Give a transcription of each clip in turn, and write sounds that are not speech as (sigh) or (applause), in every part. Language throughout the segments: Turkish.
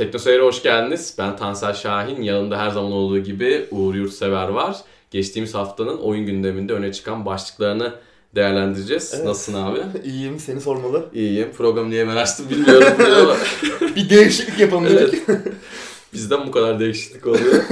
Teknoseyir'e hoş geldiniz. Ben Tansel Şahin. Yanımda her zaman olduğu gibi Uğur Yurtsever var. Geçtiğimiz haftanın oyun gündeminde öne çıkan başlıklarını değerlendireceğiz. Evet. Nasılsın abi? (laughs) İyiyim, seni sormalı. İyiyim. Programı niye ben açtım bilmiyorum (laughs) ama Bir değişiklik yapalım dedik. evet. bizden bu kadar değişiklik oluyor. (laughs)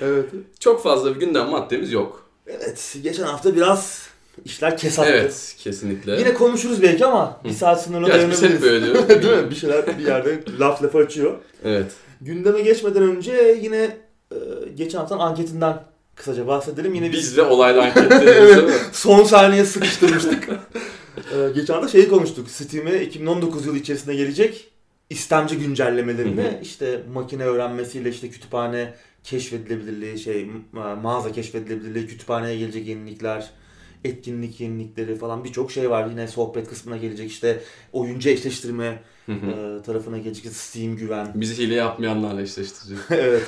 evet. Çok fazla bir gündem maddemiz yok. Evet, geçen hafta biraz işler kesattı. Evet, kesinlikle. Yine konuşuruz belki ama bir saat sınırına Gerçi biz hep dayanabiliriz. böyle diyoruz. (laughs) Değil mi? Bir şeyler bir yerde laf lafa açıyor. Evet. Gündeme geçmeden önce yine e, geçen haftanın anketinden kısaca bahsedelim. Yine biz Biz de olaylı anketlerimiz (laughs) mi? son saniye sıkıştırmıştık. e, geçen hafta şeyi konuştuk. Steam'e 2019 yılı içerisinde gelecek istemci güncellemelerini işte makine öğrenmesiyle işte kütüphane keşfedilebilirliği şey ma- mağaza keşfedilebilirliği kütüphaneye gelecek yenilikler etkinlik yenilikleri falan birçok şey var. Yine sohbet kısmına gelecek işte oyuncu eşleştirme Hı hı. e, tarafına gelecek Steam güven. Bizi hile yapmayanlarla eşleştireceğiz. (laughs) evet.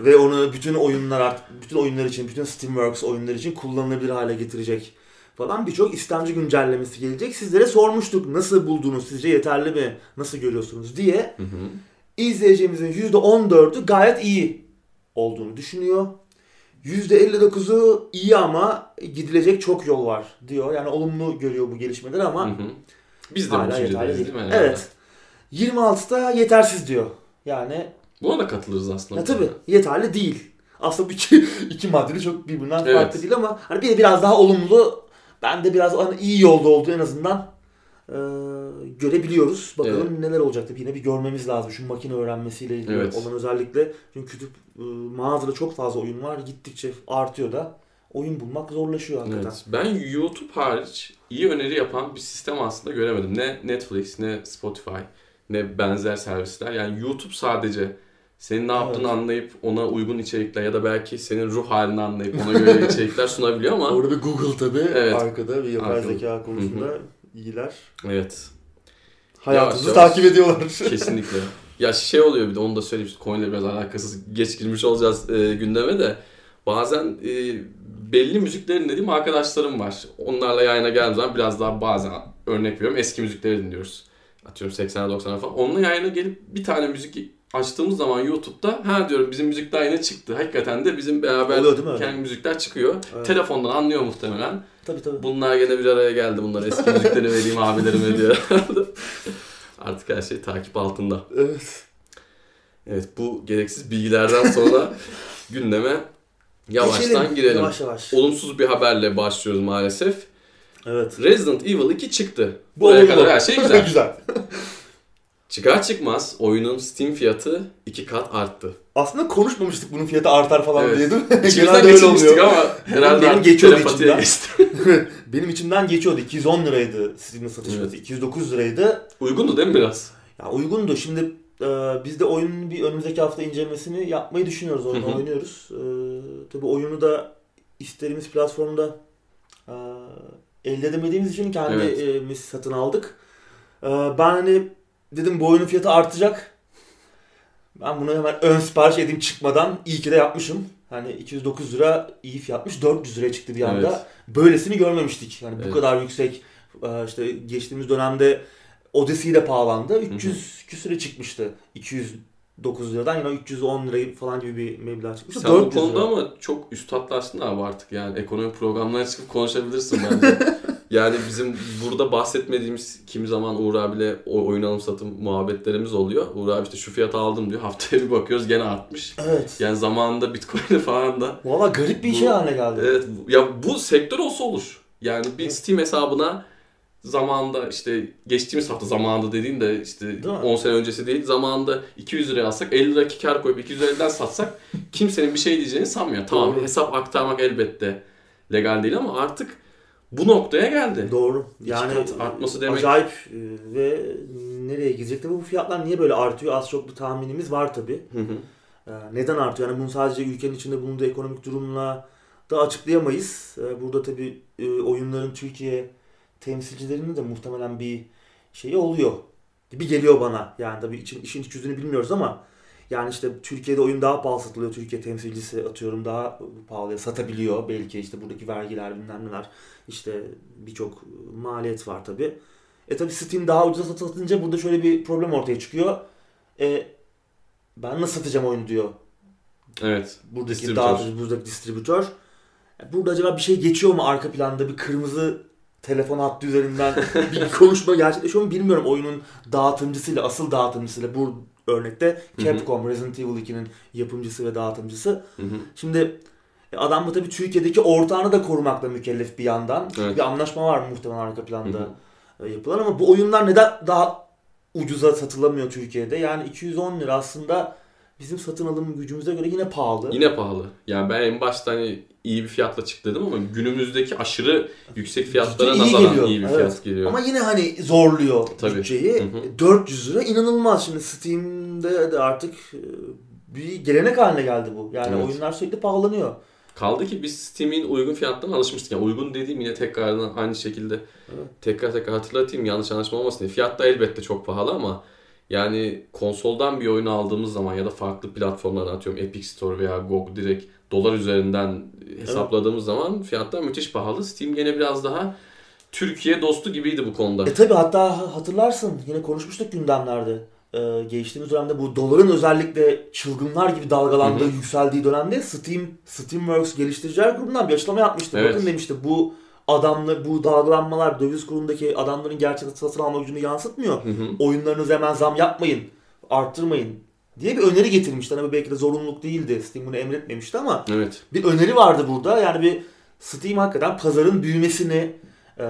Ve onu bütün oyunlar artık bütün oyunlar için, bütün Steamworks oyunlar için kullanılabilir hale getirecek falan birçok istemci güncellemesi gelecek. Sizlere sormuştuk nasıl buldunuz, sizce yeterli mi, nasıl görüyorsunuz diye. Hı hı. İzleyicimizin %14'ü gayet iyi olduğunu düşünüyor. %59'u iyi ama gidilecek çok yol var diyor. Yani olumlu görüyor bu gelişmeleri ama Hı hı. Biz de bu hala yeterli değil. değil mi? Evet. 26'da yetersiz diyor. Yani Buna da katılırız aslında. ya tabii yeterli değil. Aslında bu iki, (laughs) iki maddeli çok birbirinden Evet. farklı değil ama hani biri biraz daha olumlu. Ben de biraz hani iyi yolda olduğu en azından e, görebiliyoruz. Bakalım neler olacak tabii yine bir görmemiz lazım şu makine öğrenmesiyle ilgili Evet. olan özellikle. Çünkü kütüp e, mağazada çok fazla oyun var. Gittikçe artıyor da oyun bulmak zorlaşıyor hakikaten. Evet. Ben YouTube hariç iyi öneri yapan bir sistem aslında göremedim. Ne Netflix, ne Spotify, ne benzer servisler. Yani YouTube sadece senin ne yaptığını Evet. anlayıp ona uygun içerikler ya da belki senin ruh halini anlayıp ona göre (laughs) içerikler sunabiliyor ama Orada bir Google tabii Evet. arkada bir yapay Arkada. zeka konusunda iyiler. evet Hayatınızı Yavaş takip ediyorlar. (laughs) kesinlikle. ya şey oluyor bir de onu da söyleyeyim. Konuyla biraz alakasız geç girmiş olacağız e, gündeme de. Bazen e, belli müzikleri dinlediğim arkadaşlarım var. Onlarla yayına geldiğim zaman biraz daha bazen örnek veriyorum eski müzikleri dinliyoruz. Atıyorum 80'er 90'er falan. Onunla yayına gelip bir tane müzik açtığımız zaman YouTube'da ha diyorum bizim müzikler yine çıktı. Hakikaten de bizim beraber Oluyor kendi müzikler çıkıyor. Evet. Telefondan anlıyor muhtemelen. tabii tabii. Bunlar gene bir araya geldi. Bunlar eski (laughs) müzikleri vereyim abilerime diyor. (laughs) Artık her şey takip altında. Evet. Evet bu gereksiz bilgilerden sonra (laughs) gündeme yavaştan Geçelim. girelim. Yavaş yavaş. Olumsuz bir haberle başlıyoruz maalesef. Evet. Resident Evil 2 çıktı. Bu Buraya olumlu. kadar her şey güzel. güzel. Çıkar çıkmaz oyunun Steam fiyatı 2 kat arttı. Aslında konuşmamıştık bunun fiyatı artar falan Evet. diye değil mi? İçimizden (laughs) Genelde öyle geçirmiştik oluyor. ama herhalde Benim geçiyordu içimden. (laughs) Benim içimden geçiyordu. 210 liraydı Steam'in satış fiyatı. 209 liraydı. Uygundu değil mi biraz? Ya uygundu. Şimdi e, biz de oyunun bir önümüzdeki hafta incelemesini yapmayı düşünüyoruz. Oyunu oynuyoruz. E, tabii oyunu da istediğimiz platformda e, elde edemediğimiz için kendimiz satın aldık. E, ben hani dedim bu oyunun fiyatı artacak. Ben bunu hemen ön sipariş edeyim çıkmadan iyi ki de yapmışım. Hani 209 lira iyi fiyatmış. 400 liraya çıktı bir anda. Evet. Böylesini görmemiştik. Yani bu Evet. kadar yüksek e, işte geçtiğimiz dönemde Odyssey de pahalandı. 300 küsüre çıkmıştı. 209 liradan yine 310 lira falan gibi bir meblağ çıkmıştı. Sen bu 400 konuda lira. ama çok üst hatlarsın abi artık yani ekonomi programlarına çıkıp konuşabilirsin bence. (laughs) yani bizim burada bahsetmediğimiz kimi zaman Uğur abiyle o oyun alım satım muhabbetlerimiz oluyor. Uğur abi işte şu fiyata aldım diyor. Haftaya bir bakıyoruz gene artmış. Evet. Yani zamanında Bitcoin'e falan da. Valla garip bir Bu- şey haline geldi. Evet ya bu sektör olsa olur. Yani bir Evet. Steam hesabına zamanında işte geçtiğimiz hafta zamanında dediğin de işte Değil mi? 10 sene öncesi değil zamanında 200 liraya alsak 50 lira kar koyup 250'den satsak kimsenin bir şey diyeceğini sanmıyor. Tamam hesap aktarmak elbette legal değil ama artık bu noktaya geldi. Doğru. Yani kat artması demek- acayip e, ve nereye gidecek tabii bu fiyatlar niye böyle artıyor? Az çok bir tahminimiz var hı. Ee, Neden artıyor? Yani bunu sadece ülkenin içinde bulunduğu ekonomik durumla da açıklayamayız. Ee, Burada tabii e, oyunların Türkiye temsilcilerinin de muhtemelen bir şeyi oluyor. Bir geliyor bana. Yani tabii için, işin iç yüzünü bilmiyoruz ama yani işte Türkiye'de oyun daha pahalı satılıyor. Türkiye temsilcisi atıyorum daha pahalıya satabiliyor. Belki işte buradaki vergiler bilmem neler. İşte birçok maliyet var tabii. E tabii Steam daha ucuza satılınca burada şöyle bir problem ortaya çıkıyor. E, ben nasıl satacağım oyunu diyor. Evet. Buradaki Distribütör. dağıtıcı, buradaki distribütör. Burada acaba bir şey geçiyor mu arka planda bir kırmızı telefon hattı üzerinden (laughs) bir konuşma gerçekleşiyor mu bilmiyorum oyunun dağıtımcısıyla, asıl dağıtımcısıyla. Bu örnekte Hı hı. Capcom, Resident Evil 2'nin yapımcısı ve dağıtımcısı. Hı hı. Şimdi e, adam bu tabii Türkiye'deki ortağını da korumakla mükellef bir yandan. Evet. Bir anlaşma var muhtemelen arka planda Hı e, yapılan ama bu oyunlar neden daha ucuza satılamıyor Türkiye'de? Yani 210 lira aslında bizim satın alım gücümüze göre yine pahalı. Yine pahalı. Yani ben en başta hani iyi bir fiyatla çıktı dedim ama günümüzdeki aşırı yüksek fiyatlara Ciddi iyi nazaran geliyor, iyi bir evet. fiyat geliyor. Ama yine hani zorluyor Tabii. bütçeyi. Hı hı. 400 lira inanılmaz. Şimdi Steam'de de artık e, bir gelenek haline geldi bu. Yani Evet. oyunlar sürekli pahalanıyor. Kaldı ki biz Steam'in uygun fiyatlarına alışmıştık. Yani uygun dediğim yine tekrardan aynı şekilde Evet. tekrar tekrar hatırlatayım yanlış anlaşma olmasın diye. Fiyat da elbette çok pahalı ama yani konsoldan bir oyunu aldığımız zaman ya da farklı platformlardan atıyorum Epic Store veya GOG direkt dolar üzerinden hesapladığımız zaman fiyatlar müthiş pahalı. Steam gene biraz daha Türkiye dostu gibiydi bu konuda. E tabi hatta hatırlarsın yine konuşmuştuk gündemlerde. Ee, geçtiğimiz dönemde bu doların özellikle çılgınlar gibi dalgalandığı, Hı hı. yükseldiği dönemde Steam, Steamworks geliştiriciler grubundan bir açıklama yapmıştı. Evet. Bakın demişti bu adamlar, bu dalgalanmalar döviz kurundaki adamların gerçek satın alma gücünü yansıtmıyor. Hı hı. Oyunlarınıza hemen zam yapmayın, arttırmayın diye bir öneri getirmişti. Hani belki de zorunluluk değildi. Steam bunu emretmemişti ama Evet. bir öneri vardı burada. Yani bir Steam hakikaten pazarın büyümesini, e,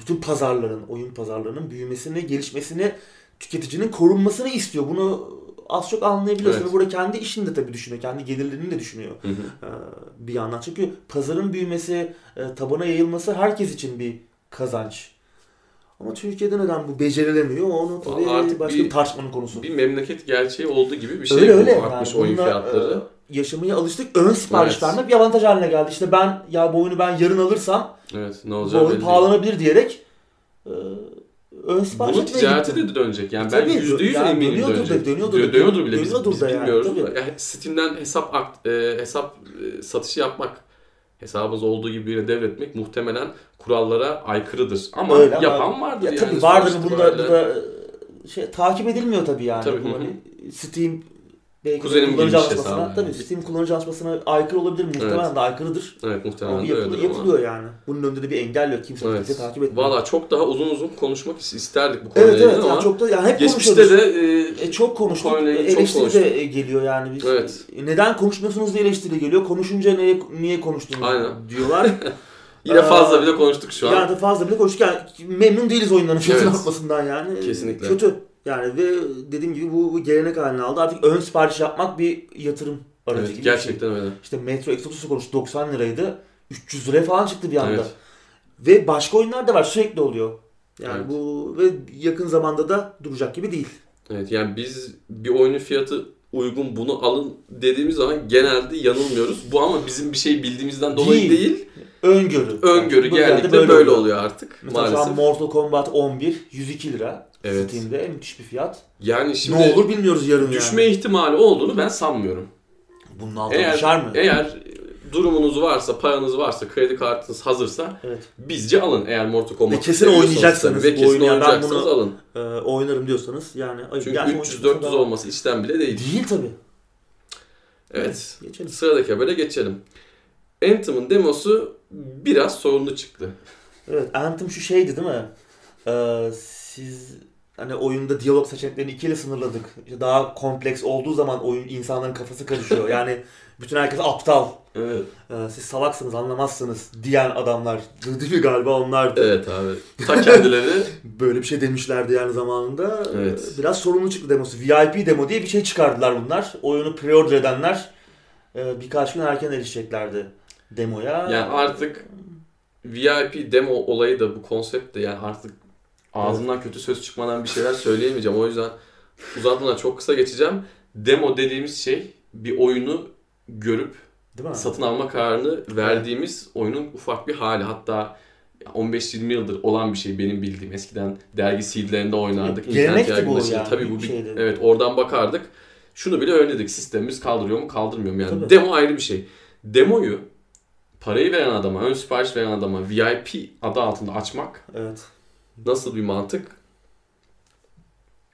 bütün pazarların, oyun pazarlarının büyümesini, gelişmesini, tüketicinin korunmasını istiyor. Bunu az çok anlayabiliyorsun. Evet. Burada kendi işini de tabii düşünüyor. Kendi gelirlerini de düşünüyor Hı hı. e, bir yandan. Çünkü pazarın büyümesi, e, tabana yayılması herkes için bir kazanç. Ama Türkiye'de neden bu becerilemiyor? Onu tabii artık başka bir- bir, tartışmanın konusu. Bir memleket gerçeği olduğu gibi bir şey öyle bu öyle. artmış Yani oyun fiyatları. e, yaşamaya alıştık. Ön sipariş Evet. vermek bir avantaj haline geldi. İşte ben ya bu oyunu ben yarın alırsam Evet ne bu olacağı oyun pahalanabilir diyerek e, ön sipariş Bunun gittim. de dönecek. Yani E ben tabii, yüzde yüz yani eminim dönüyordur da, dönecek. dönüyordur da, Dö- dönüyordur bile biz, dönüyordur biz da yani, bilmiyoruz. tabii. Ya Steam'den hesap akt- e, hesap e, satışı yapmak hesabınız olduğu gibi biriyle devretmek muhtemelen kurallara aykırıdır. Ama Öyle ama- yapan vardır Ya yani. tabii vardır bunda, böyle. bunda e, şey takip edilmiyor tabii yani. Tabii, Bu hani Steam belki Kuzenim kullanıcı girmiş anlaşmasına, hesabı tabii yani. Steam kullanıcı anlaşmasına aykırı olabilir muhtemelen Evet. de aykırıdır. Evet Ama muhtemelen de yapılıyor, öyledir ama. yapılıyor yani. Bunun önünde de bir engel yok. Kimse Evet. kimse takip etmiyor. Valla çok daha uzun uzun konuşmak isterdik bu konuyla Evet evet ilgili yani ama çok da yani hep geçmişte de e, E, çok konuştuk. Eleştiri de e, geliyor yani. Biz, Evet. e, Neden konuşmuyorsunuz diye eleştiri geliyor. Konuşunca niye, niye konuştuğunu Aynen. diyorlar. (laughs) yine fazla Aa, bile konuştuk şu an. yani fazla bile konuştuk. Yani memnun değiliz oyunların fiyatının Evet. artmasından yani. Kesinlikle. Kötü. Yani ve dediğim gibi bu, bu gelenek haline aldı. Artık ön sipariş yapmak bir yatırım aracı Evet, gibi bir şey. gerçekten öyle. İşte Metro Exodus'u konuştuk 90 liraydı. 300 liraya falan çıktı bir anda. Evet. Ve başka oyunlar da var sürekli oluyor. Yani Evet. bu ve yakın zamanda da duracak gibi değil. Evet yani biz bir oyunun fiyatı uygun bunu alın dediğimiz zaman genelde yanılmıyoruz. Bu ama bizim bir şey bildiğimizden dolayı Değil. değil. Öngörü. Öngörü Yani genellikle böyle, oluyor artık Mesela maalesef. Mortal Kombat 11 102 lira. Evet. Steam'de müthiş bir fiyat. Yani şimdi ne olur bilmiyoruz yarın düşme yani. ihtimali olduğunu ben sanmıyorum. Bunun altına Eğer düşer mi? eğer durumunuz varsa, paranız varsa, kredi kartınız hazırsa Evet. bizce alın eğer Mortal Kombat Ve kesin oynayacaksanız ve kesin ben oynayacaksanız bunu- alın. Ee, oynarım diyorsanız yani. Çünkü gerçi 300 oyun 400 daha- olması işten bile değil. Değil tabii. Evet. Geçelim. Sıradaki habere geçelim. Anthem'ın demosu biraz sorunlu çıktı. Evet Anthem şu şeydi değil mi? Ee, siz hani oyunda diyalog seçeneklerini ikiyle sınırladık. İşte daha kompleks olduğu zaman oyun insanların kafası karışıyor. (laughs) yani bütün herkes aptal. Evet. Ee, siz salaksınız anlamazsınız diyen adamlar. Değil mi galiba onlardı. Evet abi. Ta kendileri (laughs) Böyle bir şey demişlerdi yani zamanında. Evet. Biraz sorunlu çıktı demosu. VIP demo diye bir şey çıkardılar bunlar. Oyunu pre-order edenler e, birkaç gün erken erişeceklerdi demoya. yani artık VIP demo olayı da bu konsept de yani artık ağzımdan kötü söz çıkmadan bir şeyler söyleyemeyeceğim. O yüzden uzatmadan çok kısa geçeceğim. Demo dediğimiz şey bir oyunu görüp Değil mi? satın alma kararını verdiğimiz oyunun ufak bir hali. Hatta 15-20 yıldır olan bir şey benim bildiğim. Eskiden dergi CD'lerinde oynardık. Gelenekti bu yani, Tabii bu bir, şeydi. evet oradan bakardık. Şunu bile öğrendik. Sistemimiz kaldırıyor mu kaldırmıyor mu? Yani Tabii. demo ayrı bir şey. Demoyu parayı veren adama, ön sipariş veren adama VIP adı altında açmak Evet. Nasıl bir mantık?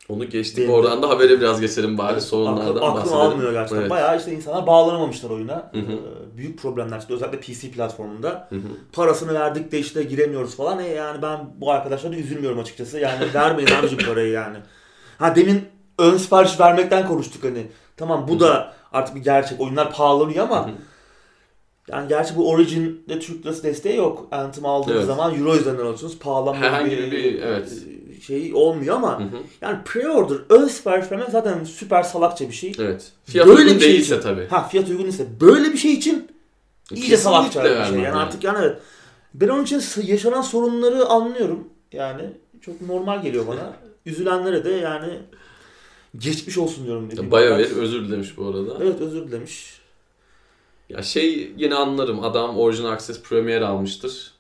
Onu geçtik. Mi? Oradan da habere biraz geçelim bari sorunlardan Aklım, aklım bahsedelim. almıyor gerçekten. Evet. Bayağı işte insanlar bağlanamamışlar oyuna. Hı hı. Ee, büyük problemler çıktı. Özellikle PC platformunda. Hı hı. Parasını verdik de işte giremiyoruz falan. E yani ben bu arkadaşlara üzülmüyorum açıkçası. Yani (laughs) vermeyin abicim parayı yani. Ha demin ön sipariş vermekten konuştuk hani. Tamam bu da artık bir gerçek. Oyunlar pahalanıyor ama Hı hı. Yani gerçi bu Origin'de Türk lirası desteği yok. Anthem aldığınız Evet. zaman Euro üzerinden alıyorsunuz. Pahalanma Herhangi gibi bir- evet. şey olmuyor ama Hı hı. yani pre-order, ön sipariş vermek zaten süper salakça bir şey. Evet. Fiyat Böyle uygun bir şey değilse için- tabii. Ha fiyat uygun ise böyle bir şey için iyice Kesinlikle salakça bir şey. vermem Yani artık yani evet. Ben onun için yaşanan sorunları anlıyorum. Yani çok normal geliyor bana. (laughs) Üzülenlere de yani geçmiş olsun diyorum. Bayağı bir özür dilemiş bu arada. Evet özür dilemiş. Ya şey yine anlarım. Adam Original Access Premier almıştır.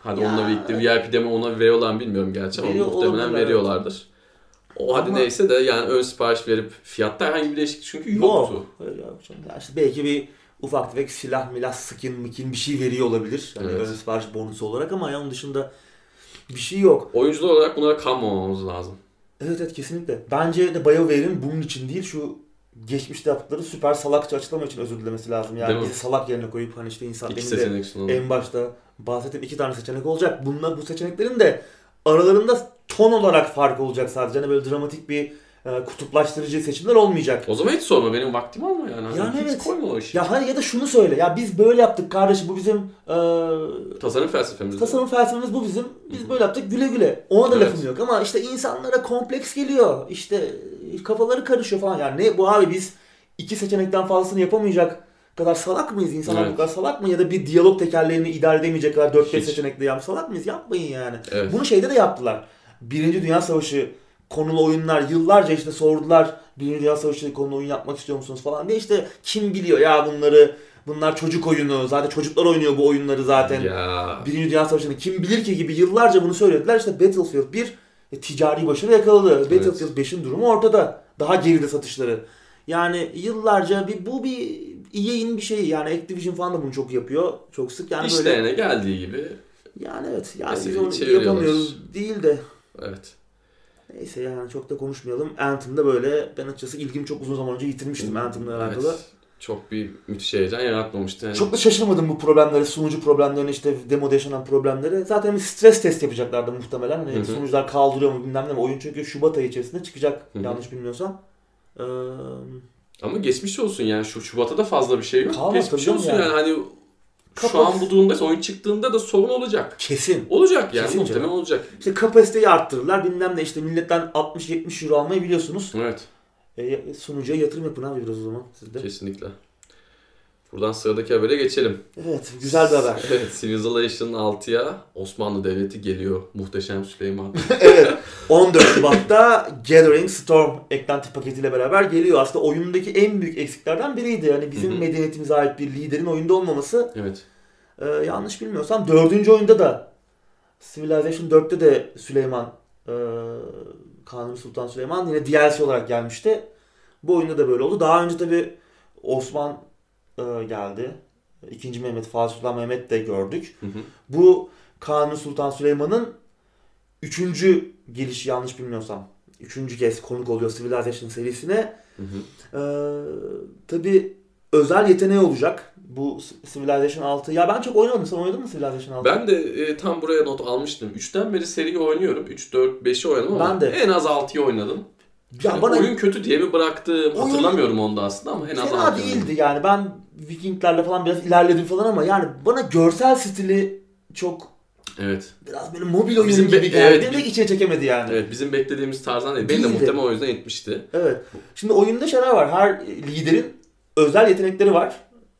Hadi Ya, onunla birlikte VIP deme ona veriyorlar bilmiyorum gerçi ama muhtemelen olabilirler, evet. veriyorlardır. O hadi Ama- neyse de yani ön sipariş verip fiyatta herhangi bir değişiklik çünkü Yok. yoktu. Yok. Ya işte belki bir ufak tefek silah milah skin mikin bir şey veriyor olabilir. Yani Evet. ön sipariş bonusu olarak ama onun dışında bir şey yok. Oyuncular olarak bunlara kanmamamız lazım. Evet evet kesinlikle. Bence de BioWare'in bunun için değil şu geçmişte yaptıkları süper salakça açıklama için özür dilemesi lazım. Yani bizi salak yerine koyup hani işte insan İki seçenek sunalım. en başta bahsettiğim iki tane seçenek olacak. Bunlar bu seçeneklerin de aralarında ton olarak fark olacak sadece. Hani böyle dramatik bir kutuplaştırıcı seçimler olmayacak. O zaman hiç sorma benim vaktim alma yani. Hani Yani hiç evet. koyma o işi. Ya hani ya da şunu söyle. Ya biz böyle yaptık kardeşim. Bu bizim e, Tasarım felsefemiz. tasarım felsefemiz bu bizim. Biz böyle yaptık güle güle. Ona da Evet. lafım yok ama işte insanlara kompleks geliyor. İşte kafaları karışıyor falan. Yani ne bu abi biz iki seçenekten fazlasını yapamayacak kadar salak mıyız? İnsanlar Evet. bu kadar salak mı? Ya da bir diyalog tekerleğini idare edemeyecek kadar 4-5 Hiç. seçenekle yap salak mıyız? Yapmayın yani. Evet. Bunu şeyde de yaptılar. Birinci Dünya Savaşı konulu oyunlar yıllarca işte sordular. Birinci Dünya Savaşı konulu oyun yapmak istiyor musunuz falan diye işte kim biliyor ya bunları bunlar çocuk oyunu zaten çocuklar oynuyor bu oyunları zaten. Ya. Birinci Dünya Savaşı'nı kim bilir ki gibi yıllarca bunu söylediler. İşte Battlefield 1 e, ticari başarı yakaladı. Battlefield 5'in durumu ortada. Daha geride satışları. Yani yıllarca bir bu bir EA'in bir şeyi. Yani Activision falan da bunu çok yapıyor. Çok sık yani böyle. İşlerine geldiği gibi. Yani evet. Yani biz onu yapamıyoruz değil de. Evet. Neyse yani çok da konuşmayalım. Anthem'da böyle ben açıkçası ilgimi çok uzun zaman önce yitirmiştim Anthem'la alakalı. Evet. Çok bir müthiş heyecan yaratmamıştı. Yani. Çok da şaşırmadım bu problemleri, sunucu problemlerini, işte demoda yaşanan problemleri. Zaten bir stres test yapacaklardı muhtemelen. Hani Hı hı. sunucular kaldırıyor mu bilmem ne. Oyun çünkü Şubat ayı içerisinde çıkacak Hı hı. yanlış bilmiyorsam. Ee, Ama geçmiş olsun yani şu Şubat'a da fazla bir şey yok. Kalmadı geçmiş olsun yani. yani. hani şu Kapat. an bu durumda oyun çıktığında da sorun olacak. kesin. Olacak yani Kesin muhtemelen canım. olacak. İşte kapasiteyi arttırırlar bilmem ne işte milletten 60-70 euro almayı biliyorsunuz. Evet E, sunucuya yatırım yapın abi biraz o zaman siz de. kesinlikle. Buradan sıradaki habere geçelim. Evet güzel bir haber. Evet Civilization 6'ya Osmanlı Devleti geliyor. Muhteşem Süleyman. (laughs) evet. 14 Şubat'ta Gathering Storm eklenti paketiyle beraber geliyor. Aslında oyundaki en büyük eksiklerden biriydi. Yani bizim Hı hı. medeniyetimize ait bir liderin oyunda olmaması. evet. Ee, yanlış bilmiyorsam dördüncü oyunda da Civilization 4'te de Süleyman e, Kanuni Sultan Süleyman yine DLC olarak gelmişti. Bu oyunda da böyle oldu. Daha önce tabi Osman e, geldi. İkinci Mehmet, Fatih Sultan Mehmet de gördük. Hı hı. Bu Kanuni Sultan Süleyman'ın üçüncü gelişi yanlış bilmiyorsam. Üçüncü kez konuk oluyor Civilization serisine. Hı hı. Ee, tabii özel yeteneği olacak. Bu Civilization 6. Ya ben çok oynamadım. Sen oynadın mı Civilization 6? Ben de e, tam buraya not almıştım. 3'ten beri seriyi oynuyorum. 3, 4, 5'i oynadım ama Ben de. en az 6'yı oynadım. ya Yani bana Oyun kötü diye mi bıraktım hatırlamıyorum onu da aslında ama en az fena 6'yı değildi yani. Ben Vikinglerle falan biraz ilerledim falan ama yani bana görsel stili çok Evet. biraz böyle mobil oyun Bizim gibi be- geldi. evet, Beni de içine çekemedi yani. Evet bizim beklediğimiz tarzdan değil. Benim de muhtemelen o yüzden etmişti. Evet. Şimdi oyunda şeyler var. Her liderin özel yetenekleri var.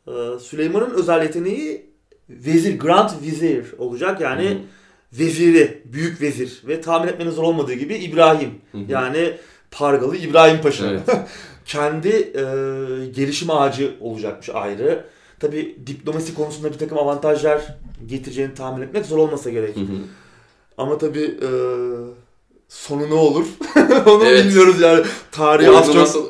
Ee, Süleyman'ın özel yeteneği vezir, Grand Vizir olacak. Yani Hı hı. veziri, büyük vezir ve tahmin etmenin zor olmadığı gibi İbrahim. Hı hı. Yani Pargalı İbrahim Paşa. Evet. (laughs) Kendi e, gelişim ağacı olacakmış ayrı. Tabi diplomasi konusunda bir takım avantajlar getireceğini tahmin etmek zor olmasa gerek. Hı hı. Ama tabi e, sonu ne olur (laughs) onu Evet. bilmiyoruz yani. Tarihi az çok nasıl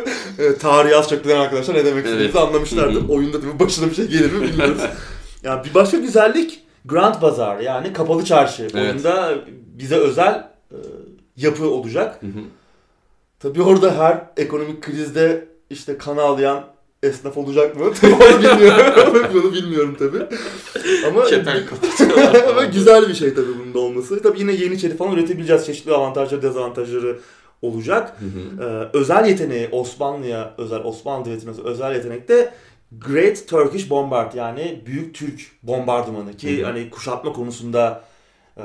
(laughs) tarihi az çok bilen arkadaşlar ne demek istediğimizi Evet. anlamışlardır. Hı. Oyunda tabii başına bir şey gelir mi bilmiyoruz. (laughs) ya bir başka güzellik Grand Bazaar yani kapalı çarşı. Evet. Oyunda bize özel e, yapı olacak. Hı hı. Tabii orada her ekonomik krizde işte kan ağlayan esnaf olacak mı? (laughs) Tabii onu bilmiyorum. (laughs) Bunu bilmiyorum tabii. Ama, Keten (laughs) ama güzel bir şey tabii bunun da olması. Tabii yine yeni içerik falan üretebileceğiz. Çeşitli avantajları, dezavantajları olacak. Hı hı. Ee, özel yeteneği Osmanlı'ya özel Osmanlı Devleti'ne özel yetenek de Great Turkish Bombard yani Büyük Türk Bombardımanı ki Hı hı. hani kuşatma konusunda e,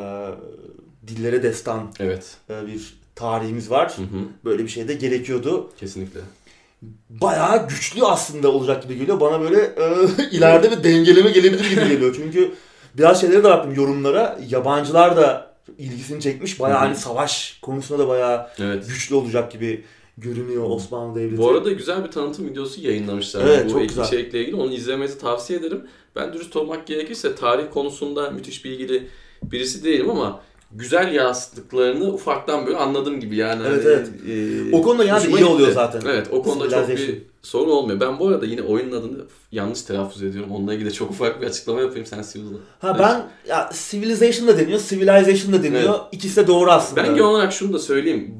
dillere destan Evet. e, bir tarihimiz var. Hı hı. Böyle bir şey de gerekiyordu. Kesinlikle. Bayağı güçlü aslında olacak gibi geliyor. Bana böyle e, (laughs) ileride bir dengeleme gelebilir gibi geliyor. Çünkü biraz şeylere de baktım yorumlara. Yabancılar da ilgisini çekmiş. Bayağı hani savaş konusunda da bayağı Evet. güçlü olacak gibi görünüyor Osmanlı Devleti. Bu arada güzel bir tanıtım videosu yayınlamışlar. Evet, bu çok güzel. içerikle ilgili. Onu izlemenizi tavsiye ederim. Ben dürüst olmak gerekirse tarih konusunda müthiş bilgili birisi değilim ama güzel yansıttıklarını ufaktan böyle anladığım gibi yani. Evet, hani, evet. e, O konuda yani iyi oluyor gitti. zaten. Evet o konuda çok bir sorun olmuyor. Ben bu arada yine oyunun adını yanlış telaffuz ediyorum. Onunla ilgili de çok ufak bir açıklama yapayım sen Civil'da. Ha ben ya Civilization da deniyor, Civilization da deniyor. İkisi de doğru aslında. Ben genel olarak şunu da söyleyeyim.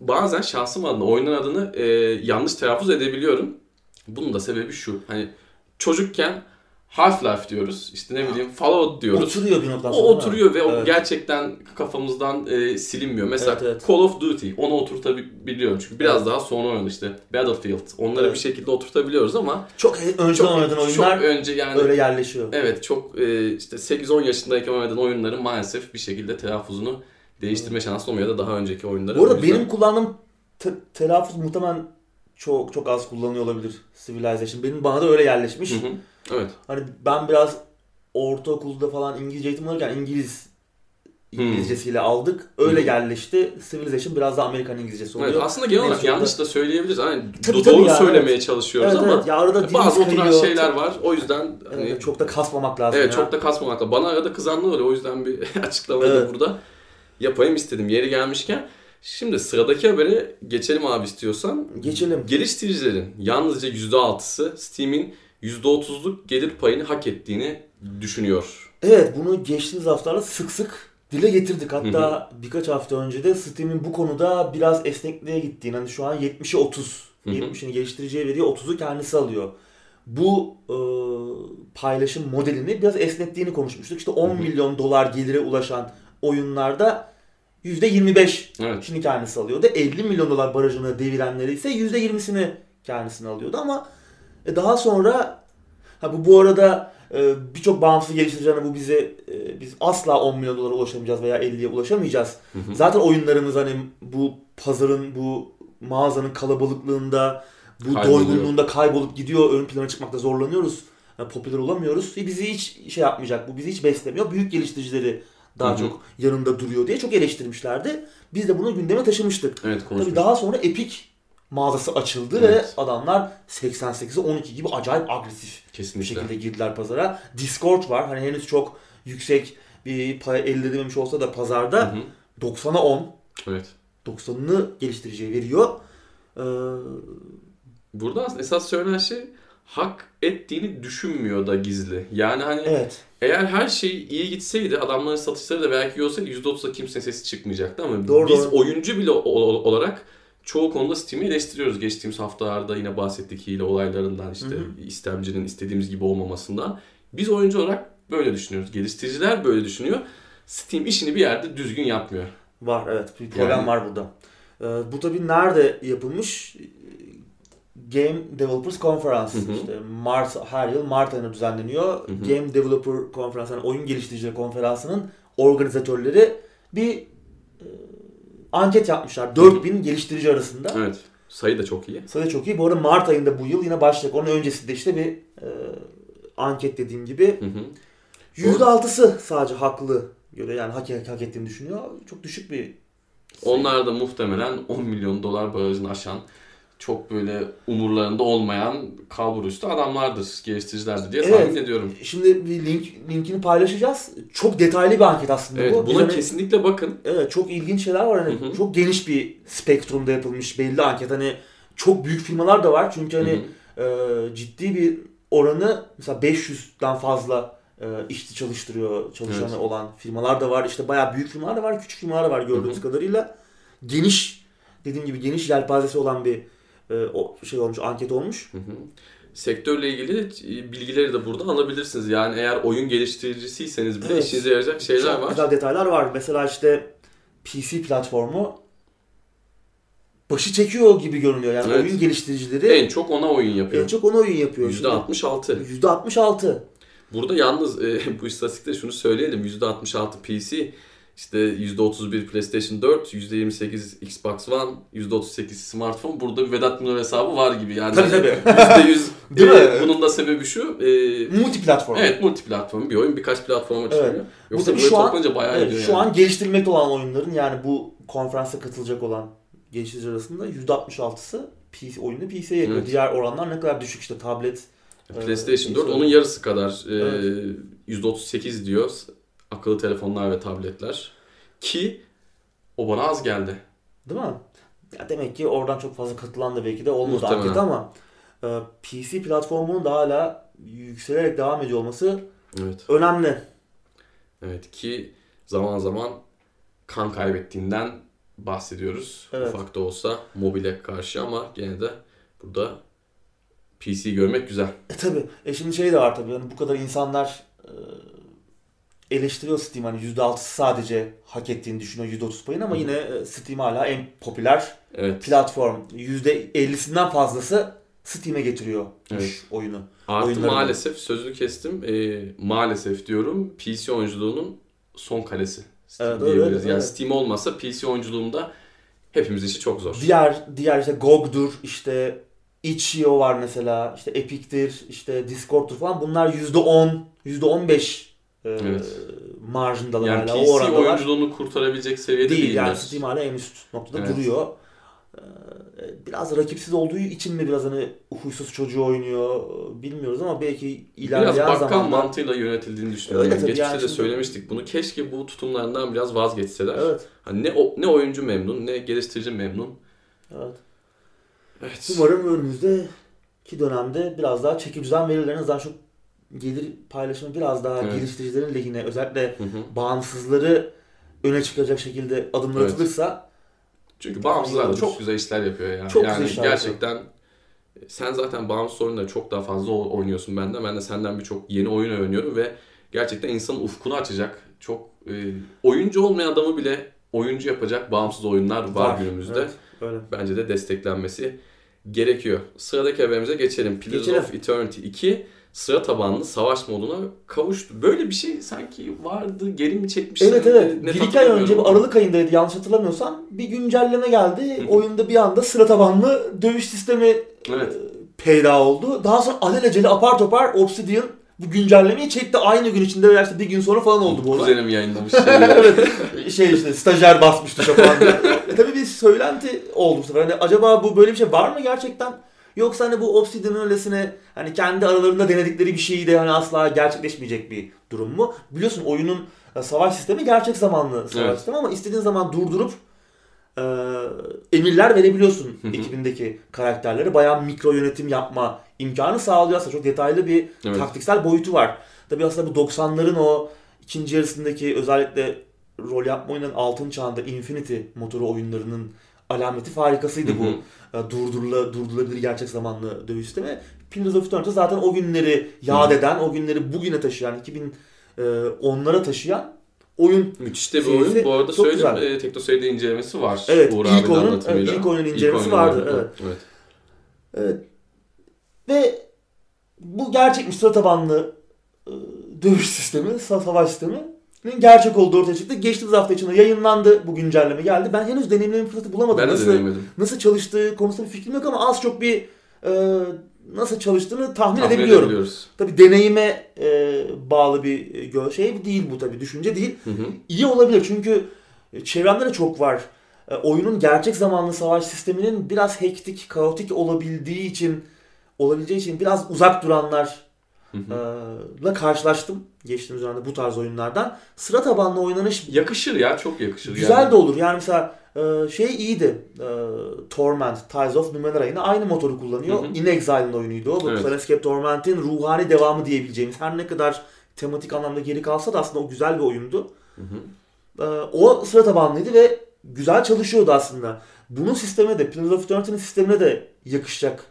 Bazen şahsım adına oyunun adını e, yanlış telaffuz edebiliyorum. Bunun da sebebi şu. Hani çocukken Half-Life diyoruz. İşte ne bileyim Fallout diyoruz. Oturuyor bir noktadan sonra. O oturuyor ve o Evet. gerçekten kafamızdan e, silinmiyor. Mesela Evet, evet. Call of Duty onu oturtabiliyorum çünkü biraz daha sonra oynadı işte. Battlefield onları Evet. bir şekilde oturtabiliyoruz ama Çok önceden çok, oynadığın oyunlar çok önce yani öyle yerleşiyor. Evet çok e, işte 8-10 yaşındayken oynadığın oyunların maalesef bir şekilde telaffuzunu değiştirme şansın olmuyor ya da daha önceki oyunları. Bu arada O yüzden- benim kullandığım te- telaffuz muhtemelen çok çok az kullanıyor olabilir Civilization. Benim bana da öyle yerleşmiş. Hı hı. Evet. Hani ben biraz ortaokulda falan İngilizce eğitim alırken İngiliz İngilizcesiyle aldık. Öyle Hı. yerleşti. Civilization biraz da Amerikan İngilizcesi oluyor. Evet, aslında genel olarak yanlış da söyleyebiliriz. Hani Tabii, do- tabii doğru ya, söylemeye evet. çalışıyoruz Evet, ama evet. Ya arada bazı oturan kayıyor. şeyler var. O yüzden hani Evet, çok da kasmamak lazım Evet ya. çok da kasmamak lazım. Bana arada kızanlar oluyor. O yüzden bir (laughs) açıklamayı da Evet. burada yapayım istedim. Yeri gelmişken. Şimdi sıradaki habere geçelim abi istiyorsan. Geçelim. Geliştiricilerin yalnızca %6'sı Steam'in %30'luk gelir payını hak ettiğini düşünüyor. Evet bunu geçtiğimiz haftalarda sık sık dile getirdik. Hatta birkaç hafta önce de Steam'in bu konuda biraz esnekliğe gittiğini. Hani şu an 70'e 30. Hı hı. 70'ini geliştiriciye veriyor, 30'u kendisi alıyor. Bu e, paylaşım modelini biraz esnettiğini konuşmuştuk. İşte 10 Hı hı. milyon dolar gelire ulaşan oyunlarda %25 Evet. Şimdi kendisi alıyordu. 50 milyon dolar barajını devirenleri ise %20'sini kendisine alıyordu ama e, daha sonra ha bu bu arada e, birçok bağımsız geliştirici hani bu bize e, biz asla 10 milyon dolara ulaşamayacağız veya 50'ye ulaşamayacağız. Hı hı. Zaten oyunlarımız hani bu pazarın bu mağazanın kalabalıklığında bu Kayboluyor. doygunluğunda kaybolup gidiyor. Ön plana çıkmakta zorlanıyoruz. Yani popüler olamıyoruz. E, bizi hiç şey yapmayacak. Bu bizi hiç beslemiyor. Büyük geliştiricileri daha Hı hı. çok yanında duruyor diye çok eleştirmişlerdi. Biz de bunu gündeme taşımıştık. Evet Tabii daha sonra Epic mağazası açıldı Evet. ve adamlar 88'e 12 gibi acayip agresif bir Kesinlikle. şekilde girdiler pazara. Discord var. Hani henüz çok yüksek bir pay elde edememiş olsa da pazarda hı. 90'a 10. Evet. 90'ını geliştiriciye veriyor. Ee, Burada aslında esas söylenen şey hak ettiğini düşünmüyor da gizli. Yani hani evet. eğer her şey iyi gitseydi adamların satışları da belki iyi olsaydı %30'da kimsenin sesi çıkmayacaktı ama Doğru, biz doğru. oyuncu bile ol- ol- olarak çoğu konuda Steam'i eleştiriyoruz. Geçtiğimiz haftalarda yine bahsettik hile olaylarından işte Hı hı. istemcinin istediğimiz gibi olmamasından. Biz oyuncu olarak böyle düşünüyoruz. Geliştiriciler böyle düşünüyor. Steam işini bir yerde düzgün yapmıyor. Var evet. Bir problem Yani- var burada. Ee, bu tabii nerede yapılmış? Game Developers Conference. Hı hı. İşte Mart, her yıl Mart ayında düzenleniyor. Hı hı. Game Developer Conference, yani oyun geliştiricileri konferansının organizatörleri bir anket yapmışlar. 4000 geliştirici arasında. Evet. Sayı da çok iyi. Sayı çok iyi. Bu arada Mart ayında bu yıl yine başlayacak. Onun öncesinde işte bir e, anket dediğim gibi. Hı hı. %6'sı sadece haklı göre yani hak, hak ettiğini düşünüyor. Çok düşük bir sayı. Onlar da muhtemelen 10 milyon dolar barajını aşan çok böyle umurlarında olmayan kalbur üstü adamlardır, geliştiricilerdir diye Evet. tahmin ediyorum. Şimdi bir link linkini paylaşacağız. Çok detaylı bir anket aslında Evet, bu. Buna hani- kesinlikle bakın. Evet çok ilginç şeyler var. Hani Hı hı. çok geniş bir spektrumda yapılmış belli anket. Hani çok büyük firmalar da var. Çünkü hani Hı hı. e, ciddi bir oranı mesela 500'den fazla e, işçi çalıştırıyor, çalışanı Evet. olan firmalar da var. İşte bayağı büyük firmalar da var, küçük firmalar da var gördüğümüz Hı hı. kadarıyla. Geniş dediğim gibi geniş yelpazesi olan bir o şey olmuş, anket olmuş. Hı hı. Sektörle ilgili e, bilgileri de burada alabilirsiniz. Yani eğer oyun geliştiricisiyseniz bile Evet. işinize yarayacak şeyler Çok var. güzel detaylar var. Mesela işte PC platformu başı çekiyor gibi görünüyor. Yani Evet. oyun geliştiricileri En çok ona oyun en yapıyor. çok ona oyun yapıyor. Şimdi %66. %66. Burada yalnız e, (laughs) bu istatistikte şunu söyleyelim. %66 PC, işte %31 PlayStation 4, %28 Xbox One, %38 smartphone. Burada bir Vedat Milor hesabı var gibi. Yani Tabii, tabii. %100. (laughs) Değil e, mi? bunun da sebebi şu. e, Multi platform. evet multiplatform bir oyun birkaç platforma çıkıyor. Evet. Yoksa tabii böyle şu an- toplanınca bayağı Evet, şu yani. an geliştirilmekte olan oyunların yani bu konferansa katılacak olan gençler arasında %66'sı PC, oyunu PC'ye yapıyor. Evet. Diğer oranlar ne kadar düşük işte tablet. PlayStation Ee, 4 onun yarısı kadar. E, Evet. %38 diyor akıllı telefonlar ve tabletler. Ki o bana az geldi. Değil mi? Ya demek ki oradan çok fazla katılan da belki de olmadı anket ama e, PC platformunun da hala yükselerek devam ediyor olması Evet. önemli. Evet ki zaman zaman kan kaybettiğinden bahsediyoruz. Evet. Ufak da olsa mobile karşı ama gene de burada PC görmek güzel. E tabi. E şimdi şey de var tabi. Yani bu kadar insanlar e, eleştiriyor Steam hani %6'sı sadece hak ettiğini düşünüyor %30 payını ama yine e, Steam hala en popüler Evet. platform. %50'sinden fazlası Steam'e getiriyor Evet. oyunu. Artı oyunları. maalesef sözünü kestim. Ee, maalesef diyorum PC oyunculuğunun son kalesi. Steam Evet, diyebiliriz. öyle, yani evet. Steam olmasa PC oyunculuğunda hepimiz için çok zor. Diğer diğer işte GOG'dur, işte itch.io var mesela, işte Epic'tir, işte Discord'dur falan. Bunlar %10, %15 e, Evet. marjındalar Yani hala. O PC orandalar. oyunculuğunu kurtarabilecek seviyede değil değiller. yani Steam hala en üst noktada Evet. duruyor. Ee, Biraz rakipsiz olduğu için mi biraz hani huysuz çocuğu oynuyor bilmiyoruz ama belki ilerleyen Biraz bakkal zamanda... mantığıyla yönetildiğini düşünüyorum. Öyle Geçmişte yani de şimdi- söylemiştik bunu. Keşke bu tutumlarından biraz vazgeçseler. Evet, Hani ne o- ne oyuncu memnun, ne geliştirici memnun. evet. Evet. Umarım önümüzdeki dönemde biraz daha çeki düzen verirler. En azından şu gelir paylaşımı biraz daha Evet. geliştiricilerin lehine özellikle Hı hı. bağımsızları öne çıkacak şekilde adımlar Evet. atılırsa Çünkü bağımsızlar da çok güzel işler yapıyor ya. Çok yani güzel gerçekten sen zaten bağımsız oyunları çok daha fazla oynuyorsun benden. Ben de senden birçok yeni oyun öğreniyorum ve gerçekten insanın ufkunu açacak çok e, oyuncu olmayan adamı bile oyuncu yapacak bağımsız oyunlar var, günümüzde. Evet, öyle. Bence de desteklenmesi gerekiyor. Sıradaki haberimize geçelim. Pillars Geçelim. of Eternity 2 sıra tabanlı savaş moduna kavuştu. Böyle bir şey sanki vardı, geri mi çekmişler? Evet evet. net bir iki ay önce ama. Aralık ayındaydı yanlış hatırlamıyorsam. Bir güncelleme geldi. Hı. Oyunda bir anda sıra tabanlı dövüş sistemi Evet. e, peyda oldu. Daha sonra alelacele apar topar Obsidian bu güncellemeyi çekti. Aynı gün içinde veya işte bir gün sonra falan oldu bu olay. Kuzenim yayınlamış. (laughs) evet. Şey işte stajyer basmış tuşa falan diye. e tabii bir söylenti oldu bu sefer. Hani acaba bu böyle bir şey var mı gerçekten? Yoksa hani bu Obsidian'ın öylesine hani kendi aralarında denedikleri bir şeyi de hani asla gerçekleşmeyecek bir durum mu? Biliyorsun oyunun e, savaş sistemi gerçek zamanlı savaş Evet. sistemi ama istediğin zaman durdurup e, emirler verebiliyorsun ekibindeki karakterlere. Bayağı mikro yönetim yapma imkanı sağlıyor aslında. Çok detaylı bir Evet. taktiksel boyutu var. Tabii aslında bu 90'ların o ikinci yarısındaki özellikle rol yapma oyunların altın çağında Infinity motoru oyunlarının alameti farikasıydı bu. E, Durdurula, durdurulabilir gerçek zamanlı dövüş sistemi. Pillars of Eternity zaten o günleri yad eden, o günleri bugüne taşıyan, 2010'lara taşıyan oyun. Müthiş de bir oyun. Bu arada söyleyeyim e, Teknoseyir'de incelemesi var. Evet, Uğur ilk oyunun- evet, ilk oyunun İlk incelemesi oyunun vardı, oyunu. evet. evet. Evet. Ve bu gerçekmiş sıra tabanlı e, dövüş sistemi, sa- savaş sisteminin gerçek olduğu ortaya çıktı. Geçtiğimiz hafta içinde yayınlandı bu güncelleme geldi. Ben henüz deneyimleme fırsatı bulamadım. Ben de nasıl, denemedim. nasıl çalıştığı konusunda bir fikrim yok ama az çok bir e, nasıl çalıştığını tahmin, Tahmin edebiliyorum. Tabii deneyime e, bağlı bir e, şey değil bu tabii düşünce değil. Hı hı. İyi olabilir çünkü çevremde de çok var. E, oyunun gerçek zamanlı savaş sisteminin biraz hektik, kaotik olabildiği için olabileceği için biraz uzak duranlar Hı hı. e, la karşılaştım geçtiğimiz dönemde bu tarz oyunlardan. Sıra tabanlı oynanış Yakışır ya çok yakışır. güzel yani. de olur. Yani mesela e, şey iyiydi. E, Torment, Ties of Numenera yine aynı motoru kullanıyor. Hı hı. In Exile'ın oyunuydu o. Evet. Planescape Torment'in ruhani devamı diyebileceğimiz. Her ne kadar tematik anlamda geri kalsa da aslında o güzel bir oyundu. Hı hı. Ee, o sıra tabanlıydı ve güzel çalışıyordu aslında. Bunun sistemine de, Pillars of Eternity'nin sistemine de yakışacak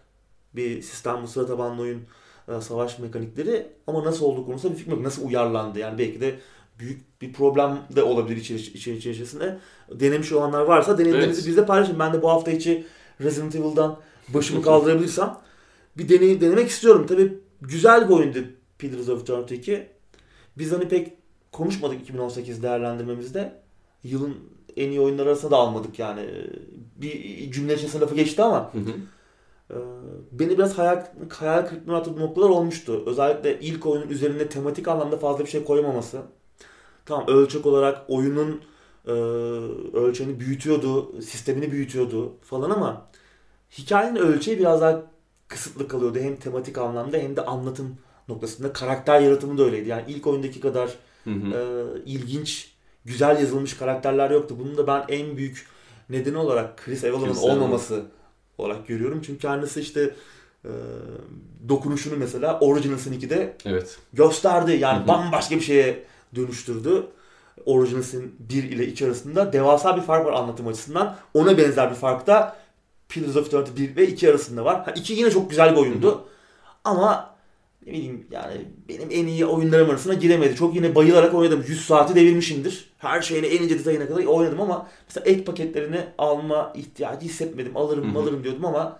bir sistem bu sıra tabanlı oyun e, savaş mekanikleri. Ama nasıl olduğu konusunda bir fikrim yok. Nasıl uyarlandı yani belki de büyük bir problem de olabilir içeri, içeri içerisinde. Denemiş olanlar varsa deneyimlerinizi Evet. bizle paylaşın. Ben de bu hafta içi Resident Evil'dan başımı (laughs) kaldırabilirsem bir deney, denemek istiyorum. Tabii güzel bir oyundu Pillars of Eternity 2. Biz hani pek konuşmadık 2018 değerlendirmemizde. Yılın en iyi oyunları arasında da almadık yani. Bir cümle içerisinde lafı geçti ama Hı hı. Ee, beni biraz hayal, hayal kırıklığına uğrattığı noktalar olmuştu. Özellikle ilk oyunun üzerinde tematik anlamda fazla bir şey koymaması. Tamam ölçek olarak oyunun e, ölçeğini büyütüyordu, sistemini büyütüyordu falan ama hikayenin ölçeği biraz daha kısıtlı kalıyordu. Hem tematik anlamda hem de anlatım noktasında. Karakter yaratımı da öyleydi. Yani ilk oyundaki kadar Hı hı. e, ilginç, güzel yazılmış karakterler yoktu. Bunun da ben en büyük nedeni olarak Chris Evans'ın olmaması olarak görüyorum. Çünkü kendisi işte e, dokunuşunu mesela Original Sin 2'de Evet. gösterdi. Yani Hı hı. bambaşka bir şeye dönüştürdü. Original Sin 1 ile 2 arasında devasa bir fark var anlatım açısından. Ona benzer bir fark da Pillars of Eternity 1 ve 2 arasında var. Ha, 2 yine çok güzel bir oyundu. Ama ne bileyim yani benim en iyi oyunlarım arasına giremedi. Çok yine bayılarak oynadım. 100 saati devirmişimdir. Her şeyine en ince detayına kadar oynadım ama mesela ek paketlerini alma ihtiyacı hissetmedim. Alırım Hı hı. alırım diyordum ama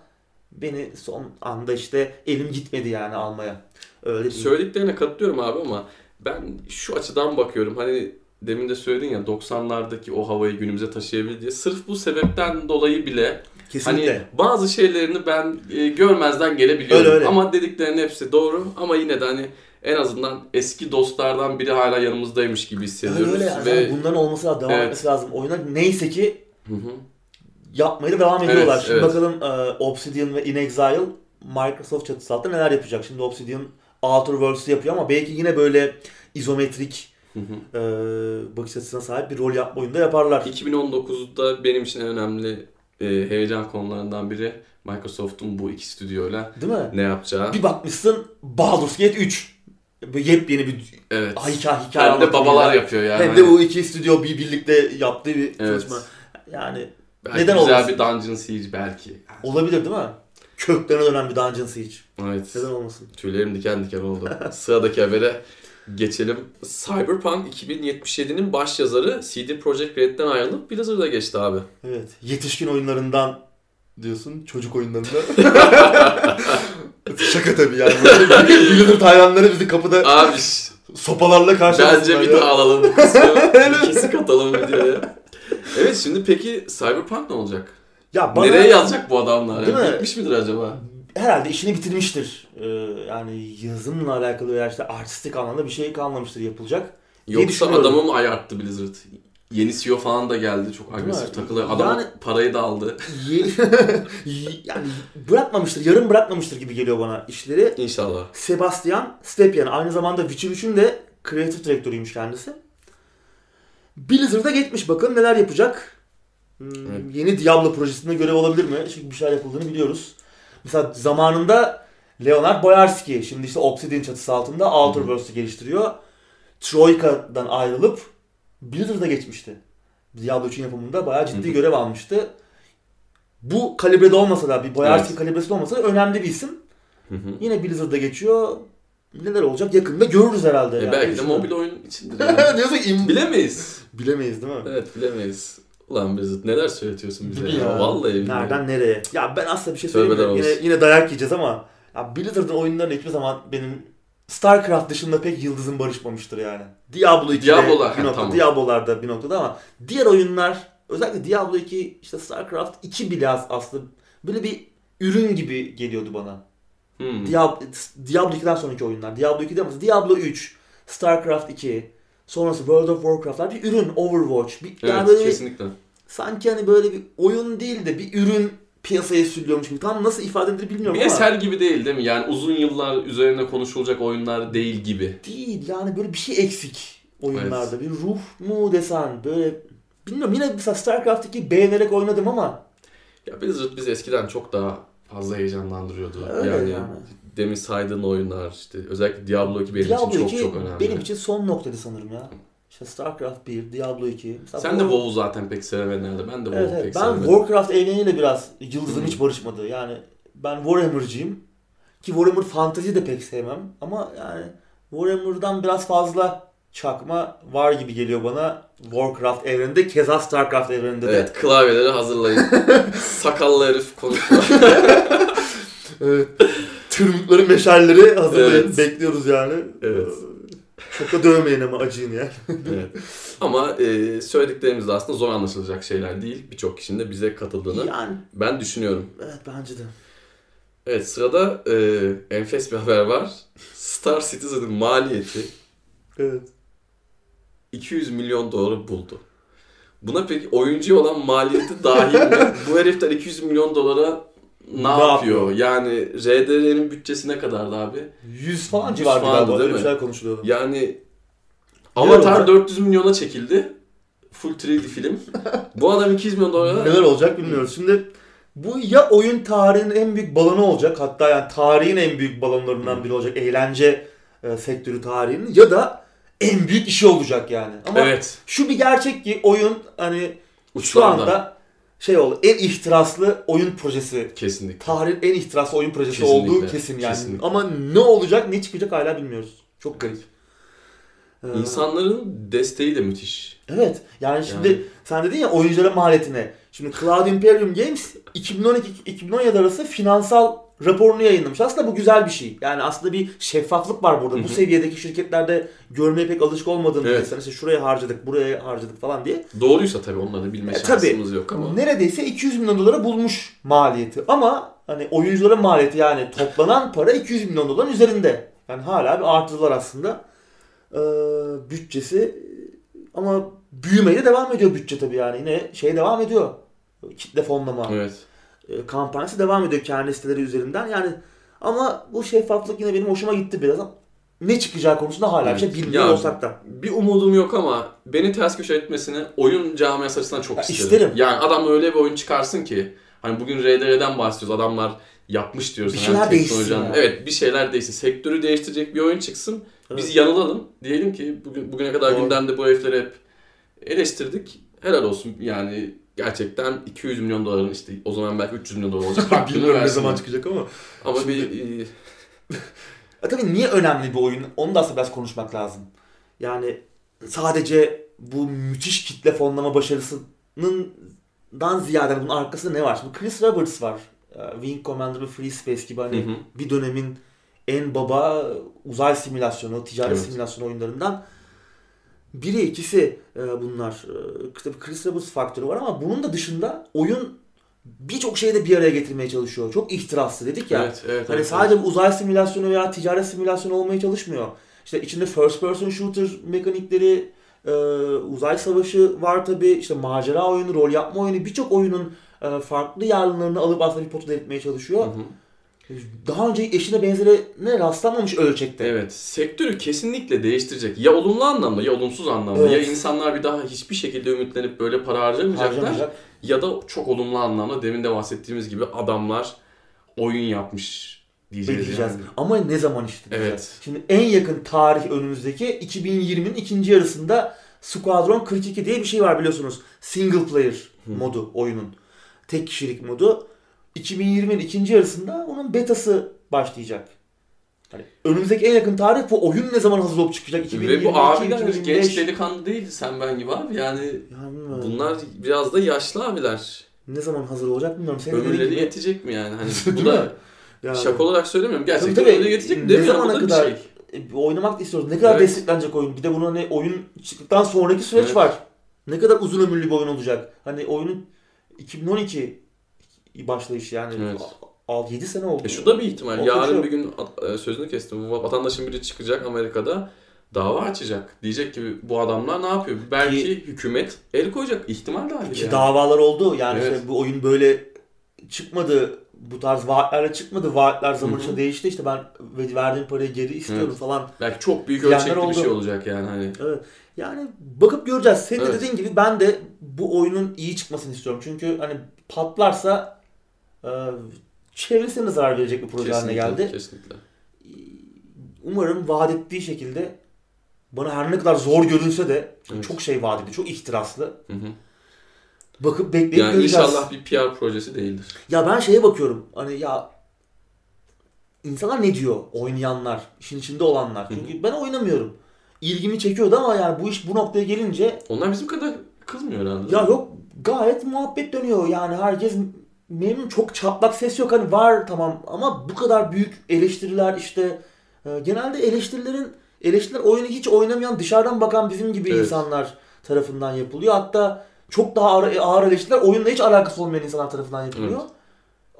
beni son anda işte elim gitmedi yani almaya. Öyle değil. Söylediklerine katılıyorum abi ama ben şu açıdan bakıyorum. Hani demin de söyledin ya 90'lardaki o havayı günümüze taşıyabilir diye. Sırf bu sebepten dolayı bile Kesinlikle. hani bazı şeylerini ben e, görmezden gelebiliyorum. Öyle, öyle. Ama dediklerinin hepsi doğru ama yine de hani en azından eski dostlardan biri hala yanımızdaymış gibi hissediyoruz. Öyle öyle. Ve Yani bunların olması lazım, devam Evet. etmesi lazım. Oyunlar neyse ki Hı hı. yapmaya da devam Evet, ediyorlar. Şimdi evet. bakalım e, Obsidian ve In Exile Microsoft çatısı altında neler yapacak. Şimdi Obsidian Outer Worlds'ı yapıyor ama belki yine böyle izometrik Hı hı. e, bakış açısına sahip bir rol yapma oyunda yaparlar. 2019'da benim için en önemli e, heyecan konularından biri Microsoft'un bu iki stüdyoyla Değil mi? ne yapacağı. Bir bakmışsın Baldur's Gate 3. Böyle yepyeni bir Evet. hikaye, hikaye Hem de babalar anlatımıyla. yapıyor yani. Hem de bu iki stüdyo bir birlikte yaptığı bir Evet. çalışma. Yani Belki Neden güzel olmasın? bir Dungeon Siege belki. olabilir değil mi? Köklerine dönen bir Dungeon Siege. Evet. Neden olmasın? Tüylerim diken diken oldu. Sıradaki habere geçelim. Cyberpunk 2077'nin baş yazarı CD Projekt Red'den ayrılıp Blizzard'a geçti abi. Evet. Yetişkin oyunlarından diyorsun. Çocuk oyunlarında. (laughs) Şaka tabii yani. Blizzard hayranları bizi kapıda Abi sopalarla karşılasınlar bence bir ya. daha alalım bu kısmı. bir kesik atalım videoya. Evet şimdi peki Cyberpunk ne olacak? Ya bana Nereye yazacak bu adamlar? Değil Yani? mi? Bitmiş midir acaba? Herhalde işini bitirmiştir. Ee, yani yazımla alakalı veya işte artistik anlamda bir şey kalmamıştır yapılacak. Yoksa adamı mı ayarttı Blizzard? Yeni CEO falan da geldi çok agresif takılıyor. Adam Yani- parayı da aldı. (laughs) Yani bırakmamıştır, yarım bırakmamıştır gibi geliyor bana işleri. İnşallah. Sebastian Stepien aynı zamanda Witcher 3'ün de kreatif direktörüymüş kendisi. Blizzard'a geçmiş bakın neler yapacak. Hmm, Evet. Yeni Diablo projesinde görev olabilir mi? Çünkü bir şeyler yapıldığını biliyoruz. Mesela zamanında Leonard Boyarski şimdi işte Obsidian çatısı altında Outer. Worlds'ı geliştiriyor. Troika'dan ayrılıp Blizzard'a geçmişti. Diablo 3'ün yapımında bayağı ciddi görev almıştı. Bu kalibrede olmasa da bir Boyarski Evet. kalibresi olmasa da önemli bir isim. Yine Blizzard'da geçiyor. Neler olacak yakında görürüz herhalde. E yani. belki de mobil oyun içindir. (laughs) Yani. Diyorsun im- Bilemeyiz. Bilemeyiz değil mi? Evet bilemeyiz. Ulan Blizzard neler söyletiyorsun bize Değil mi ya. Vallahi billahi. Nereden nereye? Ya ben aslında bir şey söyleyeyim? Yine, yine dayak yiyeceğiz ama ya Blizzard'ın oyunlarına hiçbir zaman benim StarCraft dışında pek yıldızım barışmamıştır yani. Diablo 2'de Diablo'lar, bir nokta, tamam. Diablo'larda bir noktada ama diğer oyunlar özellikle Diablo 2, işte StarCraft 2 bile as- aslında böyle bir ürün gibi geliyordu bana. Hmm. Diablo, Diablo 2'den sonraki oyunlar. Diablo 2'de mesela Diablo 3, StarCraft 2, sonrası World of Warcraft'lar bir ürün, Overwatch. Bir, yani Evet böyle bir- kesinlikle. sanki hani böyle bir oyun değil de bir ürün piyasaya sürülüyormuş gibi. Tam nasıl ifade edilir bilmiyorum Bir ama eser gibi değil değil mi? Yani uzun yıllar üzerine konuşulacak oyunlar değil gibi. değil yani böyle bir şey eksik oyunlarda. Bir ruh mu desen böyle bilmiyorum yine mesela StarCraft 2 beğenerek oynadım ama Ya Blizzard bizi eskiden çok daha fazla heyecanlandırıyordu. Öyle yani, yani. Demin saydığın oyunlar işte özellikle Diablo 2 benim Diablo için çok 2 çok önemli. benim için son noktaydı sanırım ya. işte StarCraft 1, Diablo 2. Mesela Sen de WoW'u zaten pek sevemeyenlerde. Ben de WoW'u Evet, evet. pek Ben sevemedim. Warcraft evreniyle biraz yıldızım hiç barışmadı. Yani ben Warhammer'cıyım. Ki Warhammer fantasy de pek sevmem. Ama yani Warhammer'dan biraz fazla çakma var gibi geliyor bana Warcraft evreninde. Keza StarCraft evreninde de. Evet klavyeleri hazırlayın. (laughs) Sakallı herif konuşuyor. (laughs) Evet. Tırmıkları, meşalleri hazırlayın. Evet. Bekliyoruz yani. Evet. Çok da dövmeyin ama acıyın ya. (laughs) evet. Ama e, söylediklerimiz de aslında zor anlaşılacak şeyler değil. Birçok kişinin de bize katıldığını Yani ben düşünüyorum. evet bence de. Evet sırada e, enfes bir haber var. Star Citizen'ın maliyeti Evet. 200 milyon doları buldu. Buna peki oyuncu olan maliyeti dahil mi? (laughs) Bu herifler 200 milyon dolara ne, Ne yapıyor? Yani RDR'nin bütçesi ne kadardı abi? 100 falan 100 civarında falandı, galiba. değil Öyle bir mi? şeyler konuşuluyordu. Yani Avatar Biliyorum 400 milyona çekildi. Full 3D film. (laughs) Bu adam 200 milyon dolara Neler olacak bilmiyoruz. Şimdi bu ya oyun tarihinin en büyük balonu olacak. Hatta yani tarihin en büyük balonlarından biri olacak. Eğlence e, sektörü tarihinin. Ya da en büyük işi olacak yani. Ama Evet. şu bir gerçek ki oyun hani şu Uçlarda. anda şey oldu. En ihtiraslı oyun projesi. Kesinlikle. Tarihin en ihtiraslı oyun projesi Kesinlikle, olduğu kesin yani. kesinlikle. Ama ne olacak ne çıkacak hala bilmiyoruz. Çok garip. Ee, İnsanların desteği de müthiş. Evet. Yani şimdi Yani. sen dedin ya oyunculara maliyetine. Şimdi Cloud Imperium Games 2012-2017 arası finansal raporunu yayınlamış. Aslında bu güzel bir şey. Yani aslında bir şeffaflık var burada. Bu seviyedeki şirketlerde görmeye pek alışık olmadığını Evet. mesela işte şuraya harcadık, buraya harcadık falan diye. Doğruysa tabii onları bilme E, tabii. şansımız yok ama. Neredeyse 200 milyon dolara bulmuş maliyeti. Ama hani oyuncuların maliyeti yani toplanan para 200 milyon doların üzerinde. Yani hala bir artılar aslında. Ee, bütçesi ama büyümeye de devam ediyor bütçe tabii yani. Yine şey devam ediyor. Kitle fonlama Evet. E, kampanyası devam ediyor kendi siteleri üzerinden. Yani ama bu şeffaflık yine benim hoşuma gitti biraz. Ne çıkacağı konusunda hala bir şey bilmiyor Ya, olsak da. Bir umudum yok ama beni ters köşe etmesini oyun camiası açısından çok Ya, isterim. isterim. Yani adam öyle bir oyun çıkarsın ki hani bugün RDR'den bahsediyoruz. Adamlar yapmış diyoruz. Bir şeyler değişsin teknolojiden- ya. Evet bir şeyler değişsin. Sektörü değiştirecek bir oyun çıksın. Biz Evet. yanılalım. Diyelim ki bugün bugüne kadar Doğru. gündemde bu herifleri hep eleştirdik. Helal olsun yani gerçekten 200 milyon doların işte o zaman belki 300 milyon dolar olacak. (laughs) Bilmiyorum ne zaman çıkacak ama. Ama Şimdi- bir e, (laughs) E tabii niye önemli bir oyun? Onu da aslında biraz konuşmak lazım. Yani sadece bu müthiş kitle fonlama başarısının dan ziyade bunun arkasında ne var? Şimdi Chris Roberts var. Ee, Wing Commander ve Free Space gibi hani Hı hı. bir dönemin en baba uzay simülasyonu, ticaret Evet. simülasyonu oyunlarından biri ikisi e, bunlar. E, tabii Chris Roberts faktörü var ama bunun da dışında oyun birçok şeyi de bir araya getirmeye çalışıyor. Çok ihtiraslı dedik ya. evet, evet, Hani evet, sadece bir uzay simülasyonu veya ticaret simülasyonu olmaya çalışmıyor. İşte içinde first person shooter mekanikleri, e, uzay savaşı var tabi, işte macera oyunu, rol yapma oyunu, birçok oyunun e, farklı yanlarını alıp aslında bir potada etmeye çalışıyor. Hı hı. Daha önce eşine benzerine rastlanmamış ölçekte. Evet, sektörü kesinlikle değiştirecek. Ya olumlu anlamda ya olumsuz anlamda. Evet. Ya insanlar bir daha hiçbir şekilde ümitlenip böyle para harcamayacaklar. Harcamayacak. Ya da çok olumlu anlamda demin de bahsettiğimiz gibi adamlar oyun yapmış diyeceğiz yani. Ama ne zaman işte diyeceğiz. Evet. Şimdi en yakın tarih önümüzdeki 2020'nin ikinci yarısında Squadron 42 diye bir şey var biliyorsunuz. Single player modu oyunun. Tek kişilik modu. 2020'nin ikinci yarısında onun betası başlayacak. Hani önümüzdeki en yakın tarih bu oyun ne zaman hazır olup çıkacak? 2022, Ve bu abiler 2025. genç delikanlı değil sen ben gibi abi. Yani Ya bilmiyorum. bunlar biraz da yaşlı abiler. ne zaman hazır olacak bilmiyorum. Senin Ömürleri yetecek mi yani? Hani (laughs) bu da mi? Yani. şaka olarak söylemiyorum. Gerçekten Tabii, tabii. ömürleri yetecek Ne demiyorum. zamana kadar- şey. E, oynamak istiyoruz. Ne kadar Evet. desteklenecek oyun? Bir de bunun hani oyun çıktıktan sonraki süreç Evet. var. Ne kadar uzun ömürlü bir oyun olacak? Hani oyunun 2012 başlayış yani. Evet. Al 7 sene oldu. E şu da bir ihtimal. O Yarın bir gün e, sözünü kestim. Bu Vatandaşın biri çıkacak Amerika'da dava açacak. Diyecek ki bu adamlar ne yapıyor? Belki hükümet el koyacak. İhtimal dahil Ki yani. davalar oldu. Yani Evet. işte bu oyun böyle çıkmadı. Bu tarz vaatlerle çıkmadı. Vaatler zaman Hı hı. içinde değişti. İşte ben verdiğim parayı geri istiyorum Evet. falan. Belki çok büyük ölçekli bir oldu. şey olacak yani hani. Evet. Yani bakıp göreceğiz. Senin de Evet. dediğin gibi ben de bu oyunun iyi çıkmasını istiyorum. Çünkü hani patlarsa çevresine de zarar verecek bir proje haline Kesinlikle, geldi. kesinlikle. Umarım vaat ettiği şekilde bana her ne kadar zor görünse de Evet. çok şey vaat ediyor. Çok ihtiraslı. Hı hı. Bakıp bekleyip Yani göreceğiz. inşallah bir PR projesi değildir. Ya ben şeye bakıyorum. Hani ya insanlar ne diyor? Oynayanlar, işin içinde olanlar. Hı hı. Çünkü ben oynamıyorum. İlgimi çekiyordu ama yani bu iş bu noktaya gelince Onlar bizim kadar kızmıyor herhalde. ya yok gayet muhabbet dönüyor. Yani herkes memnun. Çok çatlak ses yok. Hani var tamam ama bu kadar büyük eleştiriler işte e, genelde eleştirilerin eleştiriler oyunu hiç oynamayan dışarıdan bakan bizim gibi Evet. insanlar tarafından yapılıyor. Hatta çok daha ağır, ağır eleştiriler oyunla hiç alakası olmayan insanlar tarafından yapılıyor. Evet.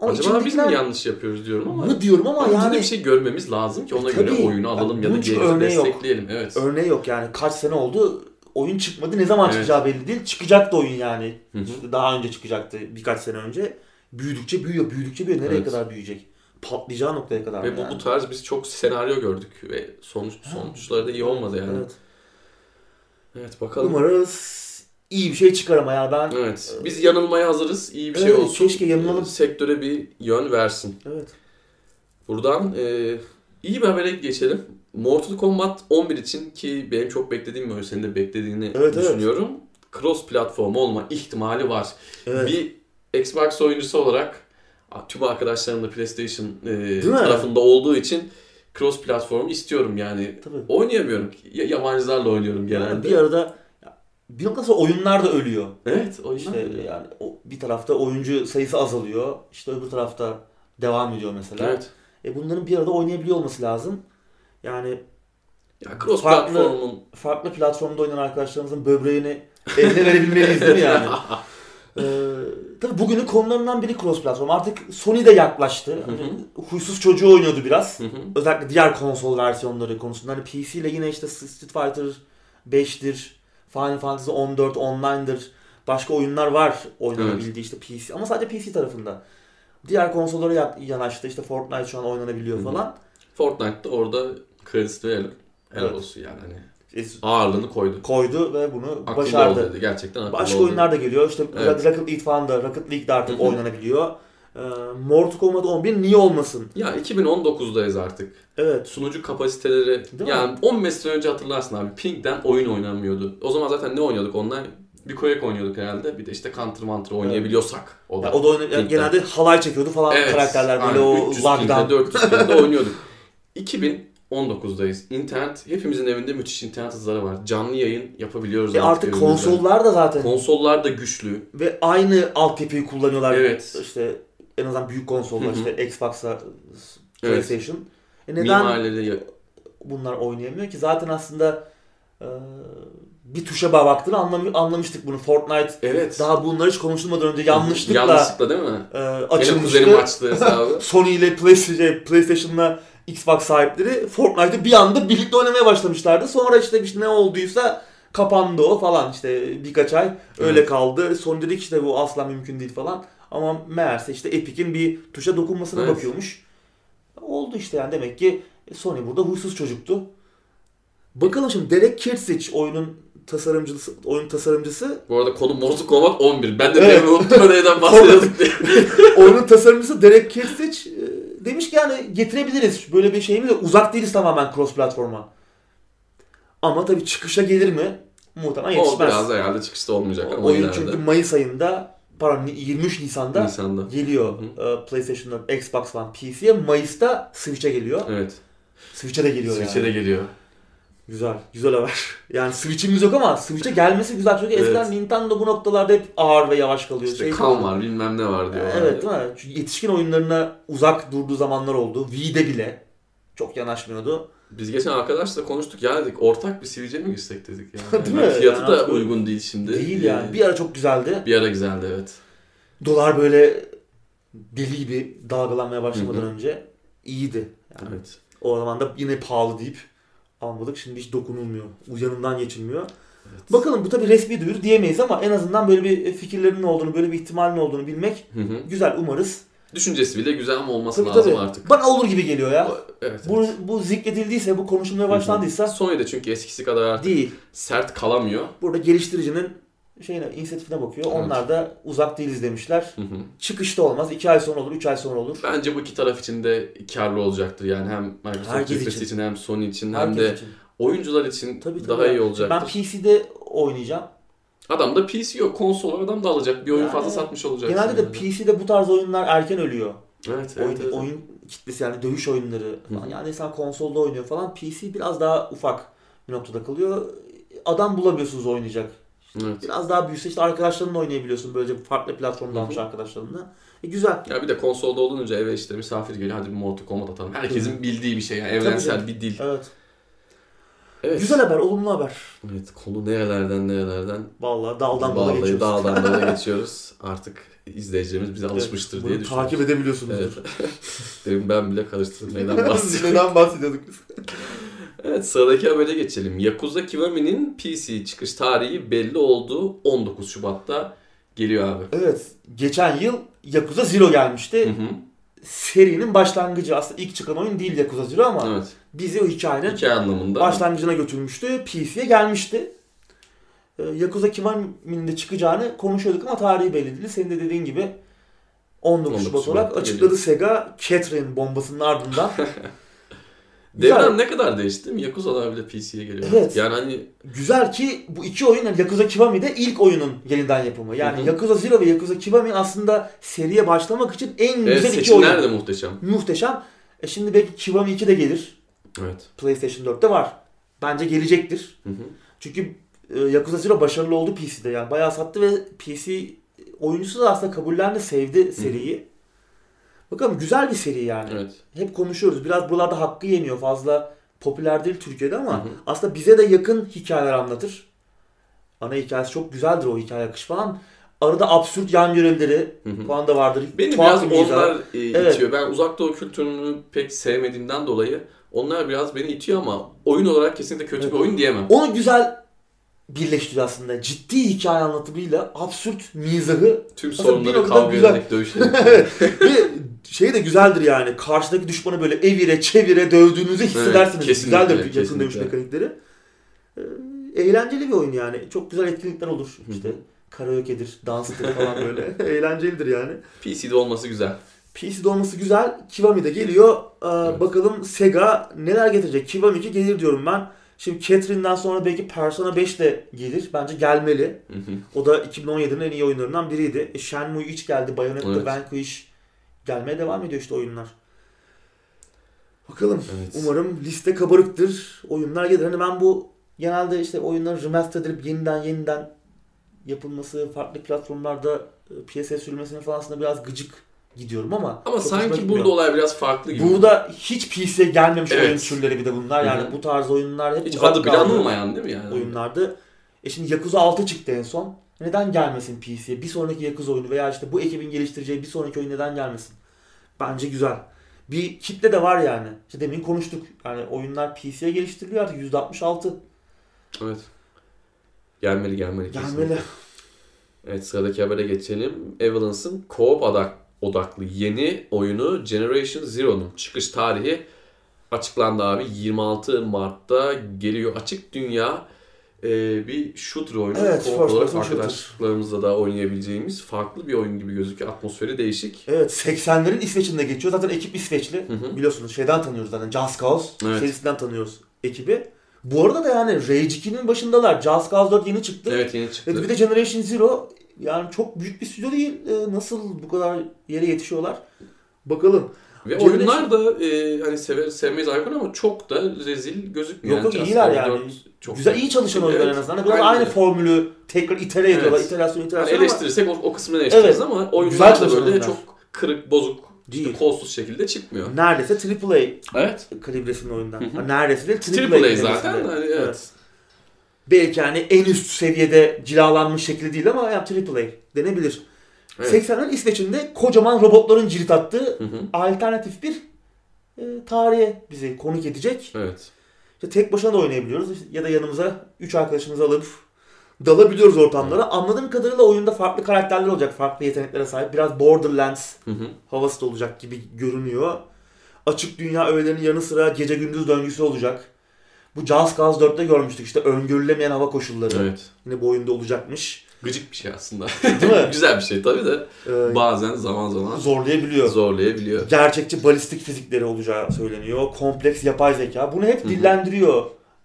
Ama Acaba biz mi yanlış yapıyoruz diyorum ama. mı diyorum ama yani bir şey görmemiz lazım ki ona E, göre tabii. oyunu alalım ya da örneği yok. destekleyelim. Evet. örneği yok yani kaç sene oldu oyun çıkmadı ne zaman Evet. çıkacağı belli değil. Çıkacaktı oyun yani. Hı hı. İşte daha önce çıkacaktı birkaç sene önce. Büyüdükçe büyüyor, büyüdükçe büyüyor. Nereye Evet. kadar büyüyecek? Patlayacağı noktaya kadar. Ve bu, yani. bu tarz biz çok senaryo gördük ve sonuç sonuçları da iyi olmadı yani. Evet, Evet. bakalım. Umarız iyi bir şey çıkar ama yani ben Evet. Biz yanılmaya hazırız. İyi bir şey Evet, olsun. keşke yanılalım. Ee, Sektöre bir yön versin. evet. Buradan e, iyi bir habere geçelim. Mortal Kombat 11 için ki benim çok beklediğim ve senin de beklediğini Evet, evet. düşünüyorum. Cross platform olma ihtimali var. Evet. Bir Xbox oyuncusu olarak tüm arkadaşlarım da PlayStation e, tarafında olduğu için cross platform istiyorum yani. Tabii. Oynayamıyorum. Ya- yabancılarla oynuyorum genelde. Yani bir arada bir noktada oyunlar da ölüyor. Evet, oyunlar. İşte yani o, bir tarafta oyuncu sayısı azalıyor. İşte öbür tarafta devam ediyor mesela. Evet. E bunların bir arada oynayabiliyor olması lazım. Yani Ya cross Farklı- platformun farklı platformda oynayan arkadaşlarımızın böbreğini eline verebilmeliyiz değil mi yani? (laughs) Ee, tabii bugünün konularından biri cross platform. Artık Sony de yaklaştı. Hani huysuz çocuğu oynuyordu biraz. Hı hı. Özellikle diğer konsol versiyonları konusunda. Hani PC ile yine işte Street Fighter 5'tir, Final Fantasy 14 Online'dır. Başka oyunlar var oynanabildiği işte PC. Ama sadece PC tarafında. Diğer konsollara ya- yanaştı. İşte Fortnite şu an oynanabiliyor Hı falan. Fortnite'da orada kredisi verelim. Helal Evet. olsun yani hani ağırlığını koydu. koydu ve bunu Akıllı başardı. ol dedi. Gerçekten akıllı Başka ol dedi. oyunlar da geliyor. İşte Evet. Rocket League falan da, Rocket League de artık Hı hı. oynanabiliyor. Ee, Mortal Kombat 11 niye olmasın? Ya 2019'dayız artık. Evet. Sunucu kapasiteleri Değil mi? yani 15 sene önce hatırlarsın abi. Ping'den oyun oynanmıyordu. O zaman zaten ne oynuyorduk online? Bir Quake oynuyorduk herhalde. Bir de işte Counter Mantra oynayabiliyorsak. O da. Ya o da oyna- yani genelde halay çekiyordu falan Evet, karakterler böyle aynen. o 300 lagdan. pingde, 400 pingde oynuyorduk. 2019'dayız. İnternet, hepimizin evinde müthiş internet hızları var. Canlı yayın yapabiliyoruz E artık evimizde. konsollar da zaten Konsollar da güçlü. ve aynı altyapıyı kullanıyorlar. Evet. İşte en azından büyük konsollar Hı hı. işte Xbox'la Evet. PlayStation. E neden Mimarileri bunlar oynayamıyor ki? Zaten aslında e, bir tuşa baktığını anlam anlamıştık bunu. Fortnite Evet. daha bunları hiç konuşulmadan önce yanlışlıkla Yanlışlıkla değil mi? e, Benim açılmıştı. kuzenim açtı hesabı. (laughs) Sony ile PlayStation, PlayStation'la Xbox sahipleri Fortnite'ı bir anda birlikte oynamaya başlamışlardı. Sonra işte, işte ne olduysa kapandı o falan işte birkaç ay öyle Evet. kaldı. Sony dedik işte bu asla mümkün değil falan. Ama meğerse işte Epic'in bir tuşa dokunmasına Evet. bakıyormuş. Oldu işte yani demek ki Sony burada huysuz çocuktu. Bakalım şimdi Derek Kirtzich oyunun tasarımcısı, oyun tasarımcısı Bu arada konu Mortal Kombat 11. Ben de Evet. unuttum neyden (laughs) bahsediyorduk diye. (laughs) oyunun tasarımcısı Derek Kirstich e, demiş ki yani getirebiliriz. Böyle bir şeyimiz yok. Uzak değiliz tamamen cross platforma. Ama tabii çıkışa gelir mi? Muhtemelen o yetişmez. biraz da herhalde çıkışta olmayacak ama Oyun ileride. çünkü Mayıs ayında pardon 23 Nisan'da Nisan'da. geliyor. E, PlayStation 4, Xbox One, PC'ye. Mayıs'ta Switch'e geliyor. Evet. Switch'e de geliyor Switch'e yani. de geliyor. Güzel. Güzel haber. (laughs) Yani Switch'imiz yok ama Switch'e gelmesi güzel. Çünkü eskiden Evet. Nintendo bu noktalarda hep ağır ve yavaş kalıyor. İşte Şey kan var bilmem ne var diyor. Evet değil mi? Çünkü yetişkin oyunlarına uzak durduğu zamanlar oldu. Wii'de bile çok yanaşmıyordu. Biz geçen arkadaşla konuştuk ya dedik ortak bir Switch'e mi girsek dedik yani. (laughs) Değil Yani mi? Fiyatı Yani da uygun değil şimdi. Değil Ee, yani. Bir ara çok güzeldi. Bir ara güzeldi evet. Dolar böyle deli gibi dalgalanmaya başlamadan Hı hı. önce iyiydi. Yani Evet. O zaman da yine pahalı deyip almadık. Şimdi hiç dokunulmuyor. Yanından geçilmiyor. Evet. Bakalım bu tabii resmi duyuru diyemeyiz ama en azından böyle bir fikirlerinin olduğunu, böyle bir ihtimalin olduğunu bilmek Hı hı. güzel umarız. Düşüncesi bile güzel ama olması Tabii lazım tabii. artık. Bana olur gibi geliyor ya. Evet. Bu, evet. bu zikredildiyse, bu konuşulmaya başlandıysa Sony'de çünkü eskisi kadar artık değil. sert kalamıyor. Burada geliştiricinin şeyine, inisiyatifine bakıyor. Evet. Onlar da uzak değiliz demişler. Hı hı. Çıkışta olmaz. 2 ay sonra olur, 3 ay sonra olur. Bence bu iki taraf için de karlı olacaktır. Yani hem Microsoft için. için. hem Sony için hem Herkes de için. oyuncular için Tabii, tabii. daha iyi Ben olacaktır. PC'de oynayacağım. Adam da PC yok. Konsol adam da alacak. Bir oyun Yani fazla satmış olacak. Genelde de yani. PC'de bu tarz oyunlar erken ölüyor. Evet, oyun, evet, evet. oyun kitlesi yani dövüş oyunları falan. Hı. Yani insan konsolda oynuyor falan. PC biraz daha ufak bir noktada kalıyor. Adam bulamıyorsunuz oynayacak. Evet. Biraz daha büyüse işte arkadaşlarınla oynayabiliyorsun. Böylece farklı platformda almış arkadaşlarınla. E, güzel. Ya bir de konsolda olunca eve işte misafir geliyor. Hadi bir Mortal Kombat atalım. Herkesin bildiği bir şey. Yani evrensel bir dil. Evet. Evet. Güzel haber, olumlu haber. Evet. Konu nerelerden nerelerden. Vallahi daldan dala Vallahi geçiyoruz. dağdan dala (laughs) geçiyoruz. Artık izleyicilerimiz bize alışmıştır Bunu diye düşünüyorum. Takip edebiliyorsunuz. Evet. (laughs) Demin ben bile karıştırdım neyden (laughs) bahsediyorum. Neden bahsediyorduk biz? Evet sıradaki habere geçelim. Yakuza Kiwami'nin PC çıkış tarihi belli oldu. 19 Şubat'ta geliyor abi. Evet. Geçen yıl Yakuza Zero gelmişti. Hı hı. Serinin başlangıcı. Aslında ilk çıkan oyun değil Yakuza Zero ama Evet. bizi o hikayenin Hikaye anlamında. başlangıcına götürmüştü. PC'ye gelmişti. Ee, Yakuza Kiwami'nin de çıkacağını konuşuyorduk ama tarihi belli değil. Senin de dediğin gibi 19 19 Şubat olarak açıkladı. Sega Catherine bombasının ardından. (laughs) Devran Güzel. ne kadar değişti değil mi? Yakuza'lar bile PC'ye geliyor. Evet. Yani hani Güzel ki bu iki oyun yani Yakuza Kiwami de ilk oyunun yeniden yapımı. Yani Hı hı. Yakuza Zero ve Yakuza Kiwami aslında seriye başlamak için en evet, güzel iki oyun. seçimler de muhteşem. Muhteşem. E şimdi belki Kiwami 2 de gelir. Evet. PlayStation 4'te var. Bence gelecektir. Hı hı. Çünkü e, Yakuza Zero başarılı oldu PC'de yani. Bayağı sattı ve PC oyuncusu da aslında kabullendi, sevdi seriyi. Bakalım güzel bir seri yani. Evet. Hep konuşuyoruz. Biraz buralarda hakkı yeniyor. Fazla popüler değil Türkiye'de ama Hı hı. aslında bize de yakın hikayeler anlatır. Ana hikayesi çok güzeldir o hikaye akış falan. Arada absürt yan hı. falan da vardır. Beni Tuhaf biraz onlar e, Evet. itiyor. Ben uzak doğu kültürünü pek sevmediğimden dolayı onlar biraz beni itiyor ama oyun olarak kesinlikle kötü Evet. bir oyun diyemem. Onu güzel birleştiriyor aslında. Ciddi hikaye anlatımıyla absürt mizahı Tüm sorunları kavga güzel. ederek dövüşerek. (laughs) evet. Şey de güzeldir yani. Karşıdaki düşmanı böyle evire çevire dövdüğünüzü hissedersiniz. kesinlikle, güzeldir yakın kesinlikle. dövüş mekanikleri. Ee, eğlenceli bir oyun yani. Çok güzel etkinlikler olur. İşte karaoke'dir, danstır falan böyle. (laughs) Eğlencelidir yani. PC'de olması güzel. PC'de olması güzel. Kiwami de geliyor. Ee, Evet. Bakalım Sega neler getirecek. Kiwami 2 gelir diyorum ben. Şimdi Catherine'den sonra belki Persona 5 de gelir. Bence gelmeli. Hı hı. O da 2017'nin en iyi oyunlarından biriydi. E, Shenmue 3 geldi. Bayonetta, Evet. Vanquish gelmeye devam ediyor işte oyunlar. Bakalım. Evet. Umarım liste kabarıktır. Oyunlar gelir. Hani ben bu genelde işte oyunların remaster edilip yeniden yeniden yapılması, farklı platformlarda e, piyasaya sürülmesine falan aslında biraz gıcık gidiyorum ama Ama sanki burada olay biraz farklı gibi. Burada hiç PC'ye gelmemiş Evet. oyun türleri bir de bunlar. Yani Hı hı. bu tarz oyunlar hep Hiç adı bile anılmayan değil mi yani? oyunlardı. E şimdi Yakuza 6 çıktı en son. Neden gelmesin PC'ye? Bir sonraki Yakuza oyunu veya işte bu ekibin geliştireceği bir sonraki oyun neden gelmesin? Bence güzel. Bir kitle de var yani. İşte demin konuştuk. Yani oyunlar PC'ye geliştiriliyor artık %66. Evet. Gelmeli gelmeli. kesinlikle. Gelmeli. Evet sıradaki habere geçelim. Avalanche'ın co-op odak- odaklı yeni oyunu Generation Zero'nun çıkış tarihi açıklandı abi. 26 Mart'ta geliyor. Açık dünya e, bir shooter oyunu. Evet, first olarak arkadaşlarımızla da oynayabileceğimiz farklı bir oyun gibi gözüküyor. Atmosferi değişik. Evet 80'lerin İsveç'inde geçiyor. Zaten ekip İsveçli. Hı hı. Biliyorsunuz şeyden tanıyoruz zaten. Just Cause Evet. serisinden tanıyoruz ekibi. Bu arada da yani Rage 2'nin başındalar. Just Cause 4 yeni çıktı. Evet yeni Evet, çıktı. bir de Generation Zero yani çok büyük bir stüdyo değil. Ee, Nasıl bu kadar yere yetişiyorlar? Bakalım. Ve Generation- oyunlar da e, hani sever, sevmeyiz aykırı ama çok da rezil gözükmüyor. Yok yok iyiler yani. 4 çok Güzel iyi çalışan oyunlar Evet, en azından. Biraz aynen aynı öyle. formülü tekrar itere ediyorlar. Evet. İterasyon Yani iterasyon ama eleştirirsek o, o kısmını eleştiririz Evet. ama Güzel oyunlar da böyle oyunlar. çok kırık, bozuk, Değil. işte kolsuz şekilde çıkmıyor. neredeyse AAA Evet. kalibresinin oyundan. Hı hı. Neredeyse değil AAA, Triple A kalibresinde. zaten. Hani, evet. Belki hani en üst seviyede cilalanmış şekli değil ama ya AAA denebilir. Evet. 80'lerin İsveç'inde kocaman robotların cirit attığı Hı hı. alternatif bir e, tarihe bizi konuk edecek. Evet. İşte tek başına da oynayabiliyoruz ya da yanımıza 3 arkadaşımızı alıp dalabiliyoruz ortamlara. Anladığım kadarıyla oyunda farklı karakterler olacak, farklı yeteneklere sahip. Biraz Borderlands Hı hı. havası da olacak gibi görünüyor. Açık dünya öğelerinin yanı sıra gece gündüz döngüsü olacak. Bu Just Cause 4'te görmüştük işte öngörülemeyen hava koşulları. Evet. Yine bu oyunda olacakmış. Gıcık bir şey aslında. (laughs) Değil mi? Güzel bir şey tabii de Ee, bazen zaman zaman zorlayabiliyor. zorlayabiliyor. Gerçekçi balistik fizikleri olacağı söyleniyor. Kompleks yapay zeka. Bunu hep dillendiriyor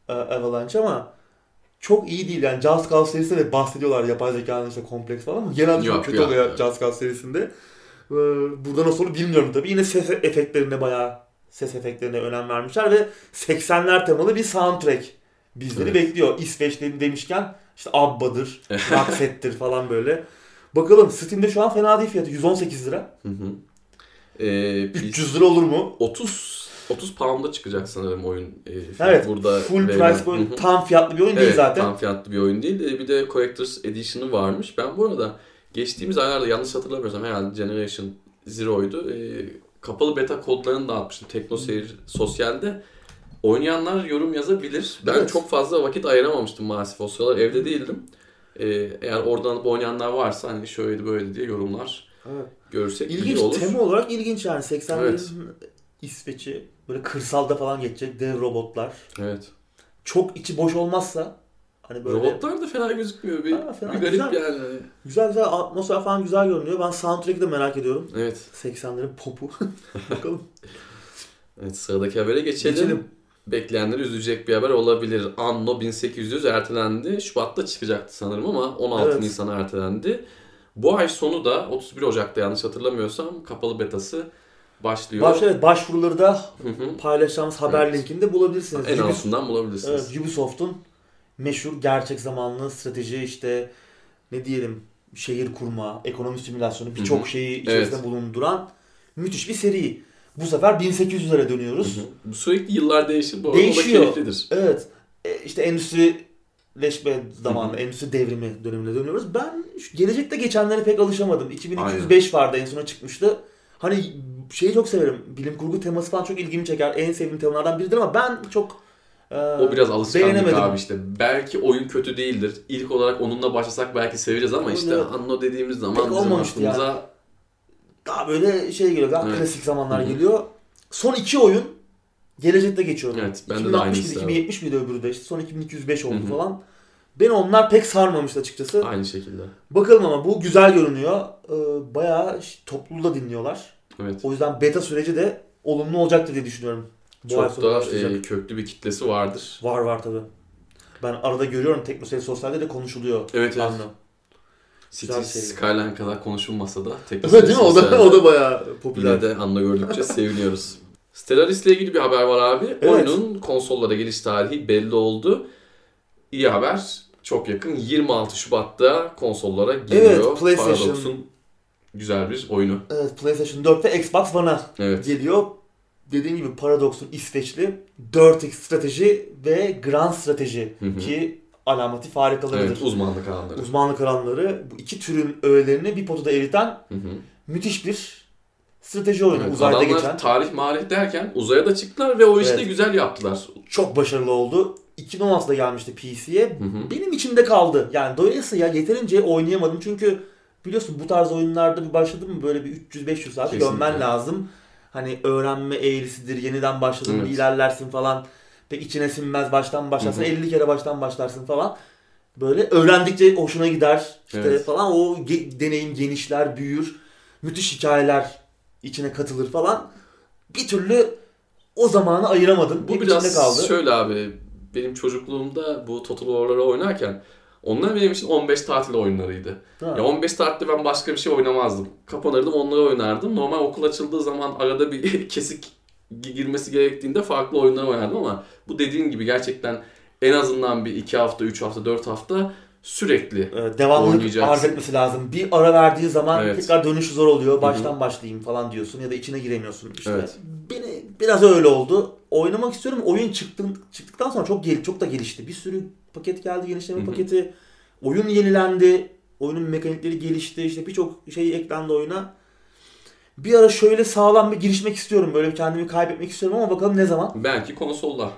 e, Avalanche ama çok iyi değil. Yani Just Cause serisinde de bahsediyorlar yapay zekanın işte kompleks falan ama genelde çok Yok kötü ya. oluyor Just Cause serisinde. Ee, Burada nasıl olur bilmiyorum tabii. Yine ses efektlerine bayağı ses efektlerine önem vermişler ve 80'ler temalı bir soundtrack bizleri Evet. bekliyor. İsveç de- demişken işte Abba'dır, (laughs) Roxette'dir falan böyle. Bakalım Steam'de şu an fena değil fiyatı. 118 lira. Hı hı. Ee, (laughs) 300 lira olur mu? 30 30 pound'a çıkacak sanırım oyun. Ee, Evet. burada Full verilen. price oyun. Tam fiyatlı bir oyun değil Evet, zaten. tam fiyatlı bir oyun değil. Ee, Bir de Collector's Edition'ı varmış. Ben bu arada geçtiğimiz aylarda yanlış hatırlamıyorsam herhalde Generation Zero'ydu. Ee, kapalı beta kodlarını dağıtmıştım TeknoSeyir Sosyal'de. Oynayanlar yorum yazabilir. Ben Evet. çok fazla vakit ayıramamıştım maalesef o sıralar. Evde değildim. Ee, eğer oradan oynayanlar varsa hani şöyle böyle diye yorumlar Evet. görürsek iyi İlginç. olur. Tema olarak ilginç yani. 80'lerin Evet. İsveç'i. Böyle kırsalda falan geçecek dev robotlar. Evet. Çok içi boş olmazsa hani böyle Robotlar da fena gözükmüyor. Bir, Ha, fena, bir garip güzel. yani. güzel güzel atmosfer falan güzel görünüyor. Ben soundtrack'i de merak ediyorum. Evet. 80'lerin popu. (laughs) Bakalım. Evet sıradaki habere geçelim. Geçelim. Bekleyenleri üzecek bir haber olabilir. Anno 1800 ertelendi. Şubat'ta çıkacaktı sanırım ama 16 Evet. Nisan'a ertelendi. Bu ay sonu da 31 Ocak'ta yanlış hatırlamıyorsam kapalı betası başlıyor. Baş, evet, başvuruları da Hı hı. paylaşacağımız haber Evet. linkinde bulabilirsiniz. en Ubis- altından bulabilirsiniz. Evet, Ubisoft'un meşhur gerçek zamanlı strateji işte ne diyelim şehir kurma, ekonomi simülasyonu birçok şeyi içerisinde Evet. bulunduran müthiş bir seri. Bu sefer 1800'lere dönüyoruz. Hı hı. Sürekli yıllar değişir bu arada. O da Değişiyor. keyiflidir. Evet. E, işte endüstrileşme zamanı, endüstri devrimi dönemine dönüyoruz. Ben gelecekte geçenlere pek alışamadım. 2205 vardı en sona çıkmıştı. Hani şeyi çok severim. Bilim kurgu teması falan çok ilgimi çeker. En sevdiğim temalardan biridir ama ben çok e, O biraz alışkanlık abi işte. Belki oyun kötü değildir. İlk olarak onunla başlasak belki seveceğiz ama işte Evet. Anno dediğimiz zaman Pek bizim aklımıza Daha böyle şey geliyor. Daha Evet. klasik zamanlar Hı hı. geliyor. Son iki oyun gelecekte geçiyor. Evet, de 2060 aynısı mıydı, abi. 2070 miydi öbürü de işte. Son 2205 oldu Hı hı. falan. Beni onlar pek sarmamıştı açıkçası. aynı şekilde. Bakalım ama bu güzel görünüyor. Ee, bayağı topluluğu da dinliyorlar. Evet. O yüzden beta süreci de olumlu olacaktır diye düşünüyorum. Bu Çok da e, köklü bir kitlesi vardır. Var var tabi. Ben arada görüyorum Teknoseyir Sosyal'de de konuşuluyor. Evet evet. Anlı. City seri. Skyline kadar konuşulmasa da tek Evet (laughs) değil mi? O da, o da bayağı popüler. Yine de Anno gördükçe (laughs) seviniyoruz. Stellaris ile ilgili bir haber var abi. Evet. Oyunun konsollara geliş tarihi belli oldu. İyi haber. Çok yakın. 26 Şubat'ta konsollara geliyor. Evet, PlayStation. Paradox'un güzel bir oyunu. Evet PlayStation 4 ve Xbox One'a Evet. geliyor. Dediğim gibi Paradox'un İsveçli 4X strateji ve Grand strateji Hı hı. ki alameti farikalarıdır. Evet, uzmanlık alanları. Uzmanlık alanları bu iki türün öğelerini bir potada eriten Hı hı. müthiş bir strateji oyunu. Evet, Uzayda adamlar geçen. tarih marih derken uzaya da çıktılar ve o işi de Evet. güzel yaptılar. Çok başarılı oldu. 2016'da gelmişti PC'ye. Benim içimde kaldı. Yani dolayısıyla yeterince oynayamadım. Çünkü biliyorsun bu tarz oyunlarda bir başladın mı böyle bir 300-500 saat Kesinlikle. gömmen lazım. Hani öğrenme eğrisidir, yeniden başladın Evet. ilerlersin falan. Pek içine sinmez baştan başlarsın. Hı hı. 50 kere baştan başlarsın falan. Böyle öğrendikçe hoşuna gider işte Evet. falan. O ge- deneyim genişler, büyür. Müthiş hikayeler içine katılır falan. Bir türlü o zamanı ayıramadım. Bu Hep biraz kaldı. şöyle abi. Benim çocukluğumda bu Total War'ları oynarken onlar benim için 15 tatil oyunlarıydı. Ha. Ya 15 tatilde ben başka bir şey oynamazdım. Kapanırdım onları oynardım. Normal okul açıldığı zaman arada bir (laughs) kesik girmesi gerektiğinde farklı oyunlar oynardım ama bu dediğin gibi gerçekten en azından bir 2 hafta, 3 hafta, 4 hafta sürekli Ee, devamlılık arz etmesi lazım. Bir ara verdiği zaman Evet. tekrar dönüşü zor oluyor. Baştan başlayayım falan diyorsun ya da içine giremiyorsun işte. Evet. Beni biraz öyle oldu. Oynamak istiyorum. Oyun çıktı, çıktıktan sonra çok gel çok da gelişti. Bir sürü paket geldi, genişleme Hı hı. paketi. Oyun yenilendi. Oyunun mekanikleri gelişti. İşte birçok şey eklendi oyuna. Bir ara şöyle sağlam bir girişmek istiyorum. Böyle kendimi kaybetmek istiyorum ama bakalım ne zaman. belki konsolda.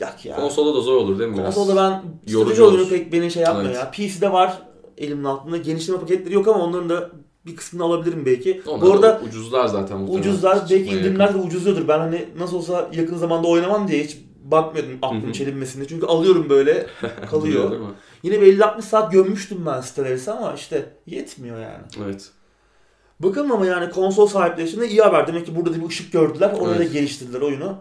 Yak ya. Konsolda da zor olur değil mi? Konsolda ben Yorucu olur. pek beni şey yapmıyor Evet. ya. PC'de var elimin altında. Genişleme paketleri yok ama onların da bir kısmını alabilirim belki. Onlar Bu arada da ucuzlar zaten. ucuzlar belki indirimler de ucuzluyordur. Ben hani nasıl olsa yakın zamanda oynamam diye hiç bakmıyordum aklım çelinmesine. Çünkü alıyorum böyle (laughs) kalıyor. Yine bir 50-60 saat gömmüştüm ben Stellaris'e ama işte yetmiyor yani. Evet. Bakalım ama yani konsol sahipleri için de iyi haber. Demek ki burada da bir ışık gördüler. Oraya da Evet. geliştirdiler oyunu.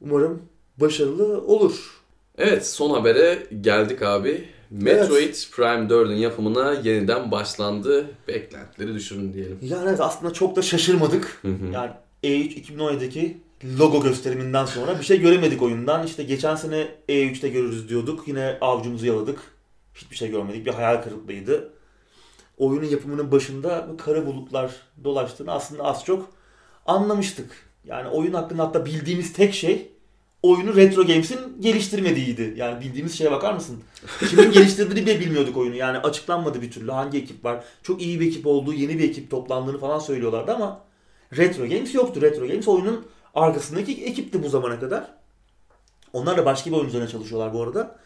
Umarım başarılı olur. Evet son habere geldik abi. Metroid Prime 4'ün yapımına yeniden başlandı. Beklentileri düşürün diyelim. Yani evet, aslında çok da şaşırmadık. Hı hı. Yani E3 2017'deki logo gösteriminden sonra bir şey göremedik oyundan. İşte geçen sene E3'te görürüz diyorduk. Yine avcumuzu yaladık. Hiçbir şey görmedik. Bir hayal kırıklığıydı. Oyunun yapımının başında bu kara bulutlar dolaştığını aslında az çok anlamıştık. Yani oyun hakkında hatta bildiğimiz tek şey oyunu Retro Games'in geliştirmediğiydi. Yani bildiğimiz şeye bakar mısın? Kimin geliştirdiğini bile bilmiyorduk oyunu. Yani açıklanmadı bir türlü hangi ekip var. Çok iyi bir ekip olduğu, yeni bir ekip toplandığını falan söylüyorlardı ama Retro Games yoktu. Retro Games oyunun arkasındaki ekipti bu zamana kadar. Onlar da başka bir oyun üzerine çalışıyorlar bu arada.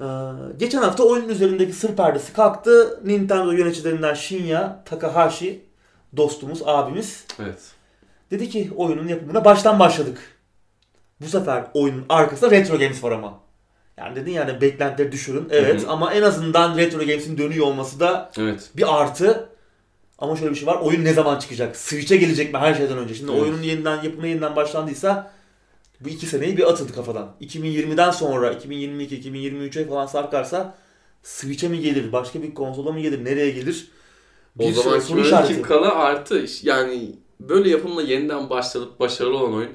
Ee, geçen hafta oyunun üzerindeki sır perdesi kalktı. Nintendo yöneticilerinden Shinya Takahashi dostumuz, abimiz Evet. dedi ki oyunun yapımına baştan başladık. Bu sefer oyunun arkasında Retro Games var ama. Yani dedin yani beklentileri düşürün. Evet Hı hı. ama en azından Retro Games'in dönüyor olması da Evet. bir artı. Ama şöyle bir şey var. Oyun ne zaman çıkacak? Switch'e gelecek mi her şeyden önce? Şimdi Evet. oyunun yeniden yapımı yeniden başlandıysa bu iki seneyi bir atıldı kafadan. 2020'den sonra 2022-2023'e falan sarkarsa Switch'e mi gelir? Başka bir konsola mı gelir? Nereye gelir? O Bir zaman sürü soru işareti. kala artı yani böyle yapımla yeniden başlanıp başarılı olan oyun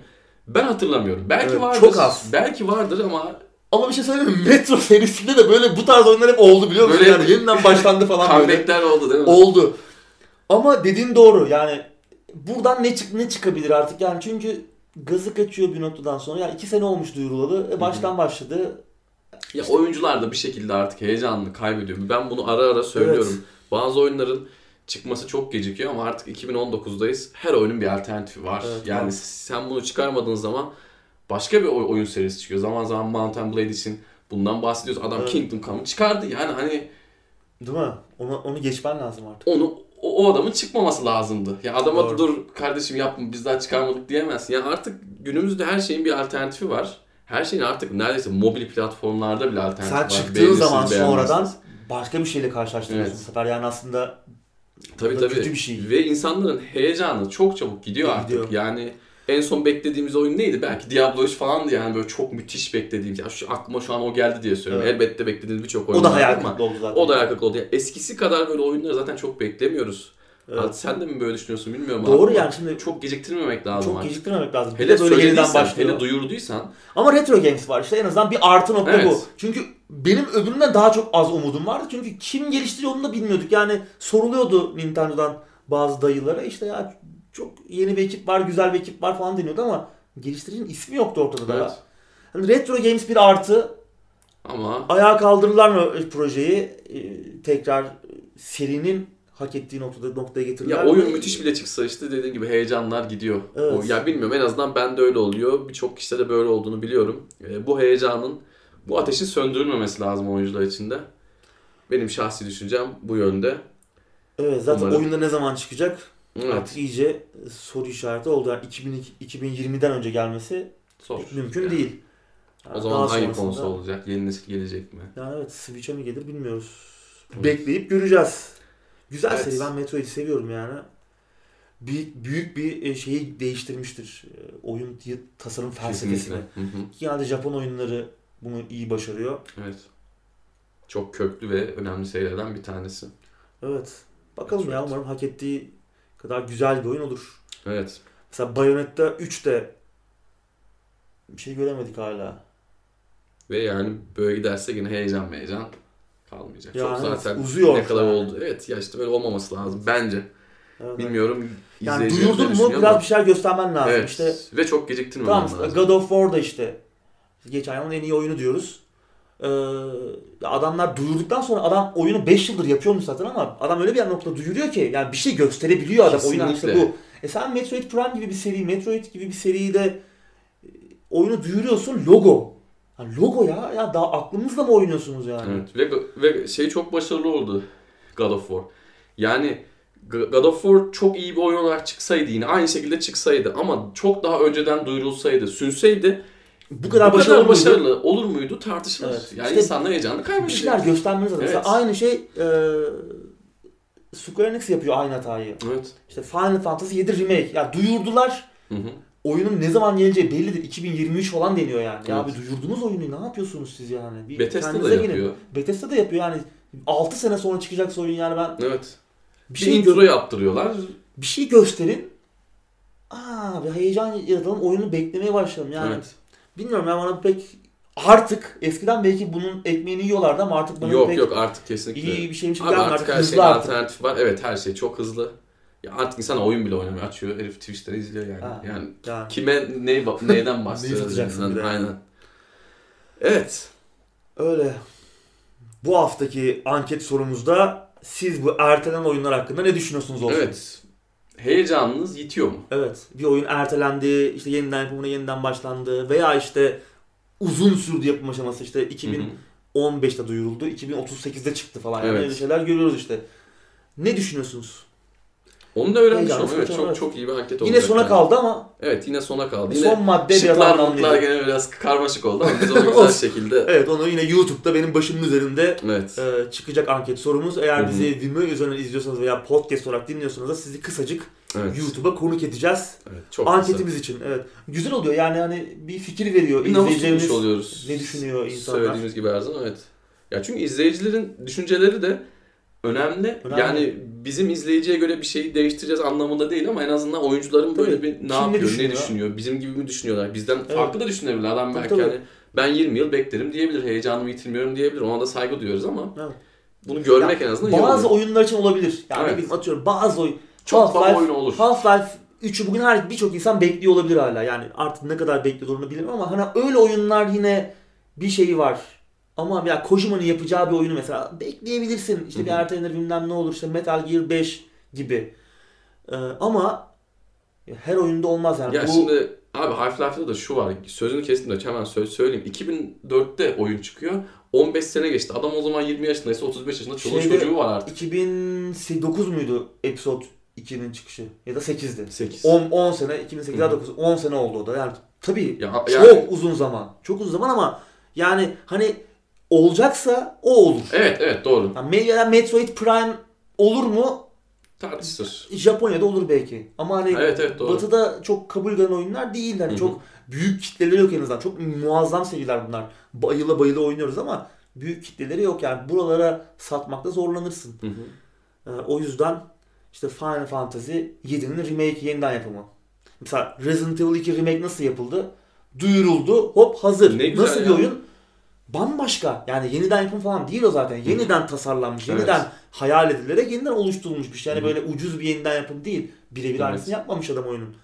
ben hatırlamıyorum. Belki Evet, vardır. çok az. Belki vardır ama Ama bir şey söyleyeyim mi? (laughs) Metro serisinde de böyle bu tarz oyunlar hep oldu biliyor musun? Böyle yani yeniden başlandı falan böyle. comeback'ler oldu değil mi? Oldu. Ama dediğin doğru yani buradan ne çık ne çıkabilir artık yani çünkü gazı kaçıyor bir noktadan sonra. Ya iki sene olmuş duyurulalı. E baştan başladı. Ya oyuncular da bir şekilde artık heyecanını kaybediyor. Ben bunu ara ara söylüyorum. Bazı oyunların çıkması çok gecikiyor ama artık 2019'dayız. Her oyunun bir alternatifi var. Evet, yani var. sen bunu çıkarmadığın zaman başka bir oy- oyun serisi çıkıyor. Zaman zaman Mount and Blade için bundan bahsediyoruz. Adam Evet. Kingdom Come'ı çıkardı. Yani hani Değil mi? Onu, onu geçmen lazım artık. onu o, o adamın çıkmaması lazımdı. Ya adama Doğru. dur kardeşim yapma biz daha çıkarmadık diyemezsin. Yani artık günümüzde her şeyin bir alternatifi var. Her şeyin artık neredeyse mobil platformlarda bile alternatifi Sen var. çıktığın Beğenirsiniz, zaman sonradan beğenmezsiniz. başka bir şeyle karşılaştırıyorsun Evet. bu sefer. Yani aslında Tabii tabii. kötü bir şey. Ve insanların heyecanı çok çabuk gidiyor artık. Gidiyor. Yani en son beklediğimiz oyun neydi? Belki Diablo 3 falandı yani böyle çok müthiş beklediğimiz. Ya şu aklıma şu an o geldi diye söylüyorum. Evet. Elbette beklediğimiz birçok oyun o da hayal kırıklığı oldu zaten. O da hayal kırıklığı oldu. Yani eskisi kadar böyle oyunları zaten çok beklemiyoruz. Evet. Abi sen de mi böyle düşünüyorsun bilmiyorum Doğru yani şimdi çok geciktirmemek lazım çok artık. geciktirmemek lazım. Bir Hele de böyle yeniden başlıyor. hele duyurduysan Ama Retro Games var işte en azından bir artı nokta Evet. bu. Çünkü benim öbüründen daha çok az umudum vardı. Çünkü kim geliştiriyor onu da bilmiyorduk. Yani soruluyordu Nintendo'dan bazı dayılara işte ya çok yeni bir ekip var, güzel bir ekip var falan deniyordu ama geliştiricinin ismi yoktu ortada evet. daha. Yani Retro Games bir artı. ama Ayağa kaldırırlar mı projeyi? Ee, tekrar serinin hak ettiği noktada noktaya getirirler ya mi? oyun müthiş bile çıksa işte dediğin gibi heyecanlar gidiyor. Evet. O, ya bilmiyorum en azından bende öyle oluyor. Birçok kişide de böyle olduğunu biliyorum. E, bu heyecanın, bu ateşin söndürülmemesi lazım oyuncular için de. Benim şahsi düşüncem bu yönde. Evet zaten Umarım. oyunda ne zaman çıkacak? Evet. Artık iyice soru işareti oldu. Yani 2002 2020'den önce gelmesi Zor. mümkün Yani. değil. O Yani zaman daha hangi sonrasında- konsol olacak? Yeni nesil gelecek mi? Yani evet Switch'e mi gelir bilmiyoruz. Bekleyip göreceğiz. Güzel Evet. seri. Ben Metroid'i seviyorum yani. Büyük, büyük bir e, şeyi değiştirmiştir. E, Oyun tasarım felsefesini. Genelde Japon oyunları bunu iyi başarıyor. Evet. Çok köklü ve önemli serilerden bir tanesi. Evet. Bakalım ya Metroid. umarım hak ettiği kadar güzel bir oyun olur. Evet. Mesela Bayonetta 3'te bir şey göremedik hala. Ve yani böyle giderse yine heyecan heyecan kalmayacak. Yani Çok zaten uzuyor ne kadar yani. oldu. Evet ya işte öyle olmaması lazım bence. Evet. Bilmiyorum. Yani duyurdun mu biraz bir şeyler göstermen lazım. Evet. İşte Ve çok geciktirmemen Tamam lazım. God of War'da işte geçen yılın en iyi oyunu diyoruz. Ya adamlar duyurduktan sonra adam oyunu 5 yıldır yapıyormuş zaten ama adam öyle bir noktada duyuruyor ki yani bir şey gösterebiliyor adam oyuna işte bu. E sen Metroid Prime gibi bir seri, Metroid gibi bir seriyi de e, oyunu duyuruyorsun logo. Yani logo ya ya daha aklınızla mı oynuyorsunuz yani? Evet. Ve, ve şey çok başarılı oldu God of War. Yani God of War çok iyi bir oyun olarak çıksaydı yine aynı şekilde çıksaydı ama çok daha önceden duyurulsaydı, sünseydi Bu kadar başarılı, muydu? başarılı olur muydu tartışılır. Evet. Yani İşte insanlar heyecanını Bir kaybedecek. şeyler göstermeniz lazım. Evet. Mesela aynı şey e, Square Enix yapıyor aynı hatayı. Evet. İşte Final Fantasy 7 Remake. Ya duyurdular Hı hı. oyunun ne zaman geleceği bellidir. 2023 falan deniyor yani. Ya Evet. abi duyurdunuz oyunu ne yapıyorsunuz siz yani? Bir Bethesda da kendinize gelin. yapıyor. Bethesda da yapıyor yani. 6 sene sonra çıkacak oyun yani ben Evet. bir Bir şey, intro yaptırıyorlar. bir şey gösterin. Aa bir heyecan yaratalım oyunu beklemeye başlayalım yani. Evet. Bilmiyorum ya bana pek artık eskiden belki bunun ekmeğini yiyorlardı ama artık bana Yok pek yok artık kesinlikle. iyi bir şeymiş gibi Abi artık Artık her hızlı şeyin artık. alternatifi var. Evet her şey çok hızlı. Ya artık insan oyun bile oynamıyor. Açıyor herif Twitch'ten izliyor yani. Ha. Yani Yani. kime ne neyden (laughs) bahsediyoruz? yani. Aynen. Evet. Öyle. Bu haftaki anket sorumuzda siz bu ertelenen oyunlar hakkında ne düşünüyorsunuz olsun? Evet. Heyecanınız yitiyor mu? Evet. Bir oyun ertelendi, işte yeniden yapımına yeniden başlandı veya işte uzun sürdü yapım aşaması işte Hı hı. 2015'te duyuruldu, 2038'de çıktı falan. Yani Evet. öyle şeyler görüyoruz işte. Ne düşünüyorsunuz? Onu da öğrenmiş oldum. Evet, çok çok iyi bir anket olacak. Yine sona yani. kaldı ama Evet yine sona kaldı. Yine son madde biraz anlamlıydı. gene biraz karmaşık oldu ama biz onu güzel (laughs) şekilde... Evet onu yine YouTube'da benim başımın üzerinde Evet. e, çıkacak anket sorumuz. Eğer Hı hı. bizi Vimeo üzerinden izliyorsanız veya podcast olarak dinliyorsanız da sizi kısacık Evet. YouTube'a konuk edeceğiz. evet. Çok Anketimiz için. Evet. Güzel oluyor yani hani bir fikir veriyor. Bir İzleyicilerimiz oluyoruz. ne düşünüyor insanlar? Söylediğimiz gibi her zaman evet. Ya çünkü izleyicilerin düşünceleri de önemli. Önemli. Yani bizim izleyiciye göre bir şeyi değiştireceğiz anlamında değil ama en azından oyuncuların böyle Tabii. bir ne Kim yapıyor, ne düşünüyor? düşünüyor, bizim gibi mi düşünüyorlar? Bizden Evet. farklı da düşünebilir. Adam Tabii, belki tabii. hani ben 20 yıl beklerim diyebilir, heyecanımı yitirmiyorum diyebilir. Ona da saygı duyuyoruz ama Evet. bunu görmek en azından Bazı oyunlar için olabilir. Yani Evet. atıyorum bazı oyun. Çok fazla Half-Life- oyun olur. Half-Life 3'ü bugün her birçok insan bekliyor olabilir hala. Yani artık ne kadar bekliyor onu bilmiyorum ama hani öyle oyunlar yine bir şeyi var. Ama ya Kojima'nın yapacağı bir oyunu mesela bekleyebilirsin. İşte bir Hı hı. ertelenir bilmem ne olur işte Metal Gear 5 gibi. Ee, ama her oyunda olmaz yani. Ya Bu şimdi abi Half-Life'da da şu var. Sözünü kestim de hemen söz söyleyeyim. 2004'te oyun çıkıyor. 15 sene geçti. Adam o zaman 20 yaşındaysa 35 yaşında çoluk Şeyde- çocuğu var artık. 2009 muydu Episode 2'nin çıkışı? Ya da 8'di. 8. 10, 10 sene, 2008 Hı hı. 9, 10 sene oldu o da. Yani tabii Ya, çok yani, uzun zaman. Çok uzun zaman ama yani hani olacaksa o olur. evet evet doğru. Yani Me- Metroid Prime olur mu? Tartışılır. Japonya'da olur belki. Ama hani Evet evet doğru. Batı'da çok kabul gören oyunlar değil. Hı. çok büyük kitleleri yok en azından. Çok muazzam seriler bunlar. Bayıla bayıla oynuyoruz ama büyük kitleleri yok yani. Buralara satmakta zorlanırsın. Hı hı. Ee, o yüzden işte Final Fantasy 7'nin remake yeniden yapımı. Mesela Resident Evil 2 remake nasıl yapıldı? Duyuruldu. Hop hazır. Ne güzel nasıl bir ya. oyun? Bambaşka. Yani yeniden yapım falan değil o zaten. Yeniden tasarlanmış. Evet. Yeniden hayal edilerek yeniden oluşturulmuş bir şey. Yani Hı hı. böyle ucuz bir yeniden yapım değil. Birebir Evet. aynısını yapmamış adam oyunun.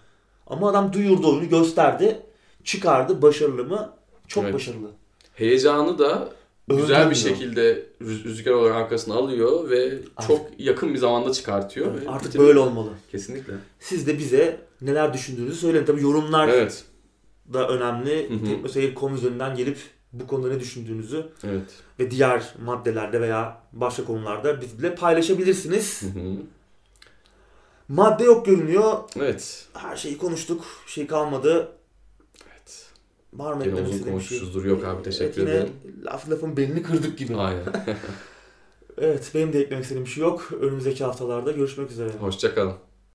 Ama adam duyurdu oyunu, gösterdi. Çıkardı. Başarılı mı? Çok Evet. başarılı. Heyecanı da güzel bir Öldürmüyor. şekilde rüz- rüzgar olarak arkasına alıyor ve Artık- çok yakın bir zamanda çıkartıyor. ve Artık bitiriyor. böyle olmalı. Kesinlikle. Siz de bize neler düşündüğünüzü söyleyin. Tabii yorumlar Evet. da önemli. Hı hı. Teknoseyir.com üzerinden gelip bu konuda ne düşündüğünüzü Evet. ve diğer maddelerde veya başka konularda bizle paylaşabilirsiniz. Hı hı. Madde yok görünüyor. Evet. Her şeyi konuştuk. Bir şey kalmadı. Evet. Var mı eklemek uzun istediğin bir şey? Yok abi, teşekkür Evet, ederim. laf lafın belini kırdık gibi. Aynen. (laughs) Evet benim de eklemek istediğim bir şey yok. Önümüzdeki haftalarda görüşmek üzere. Hoşçakalın.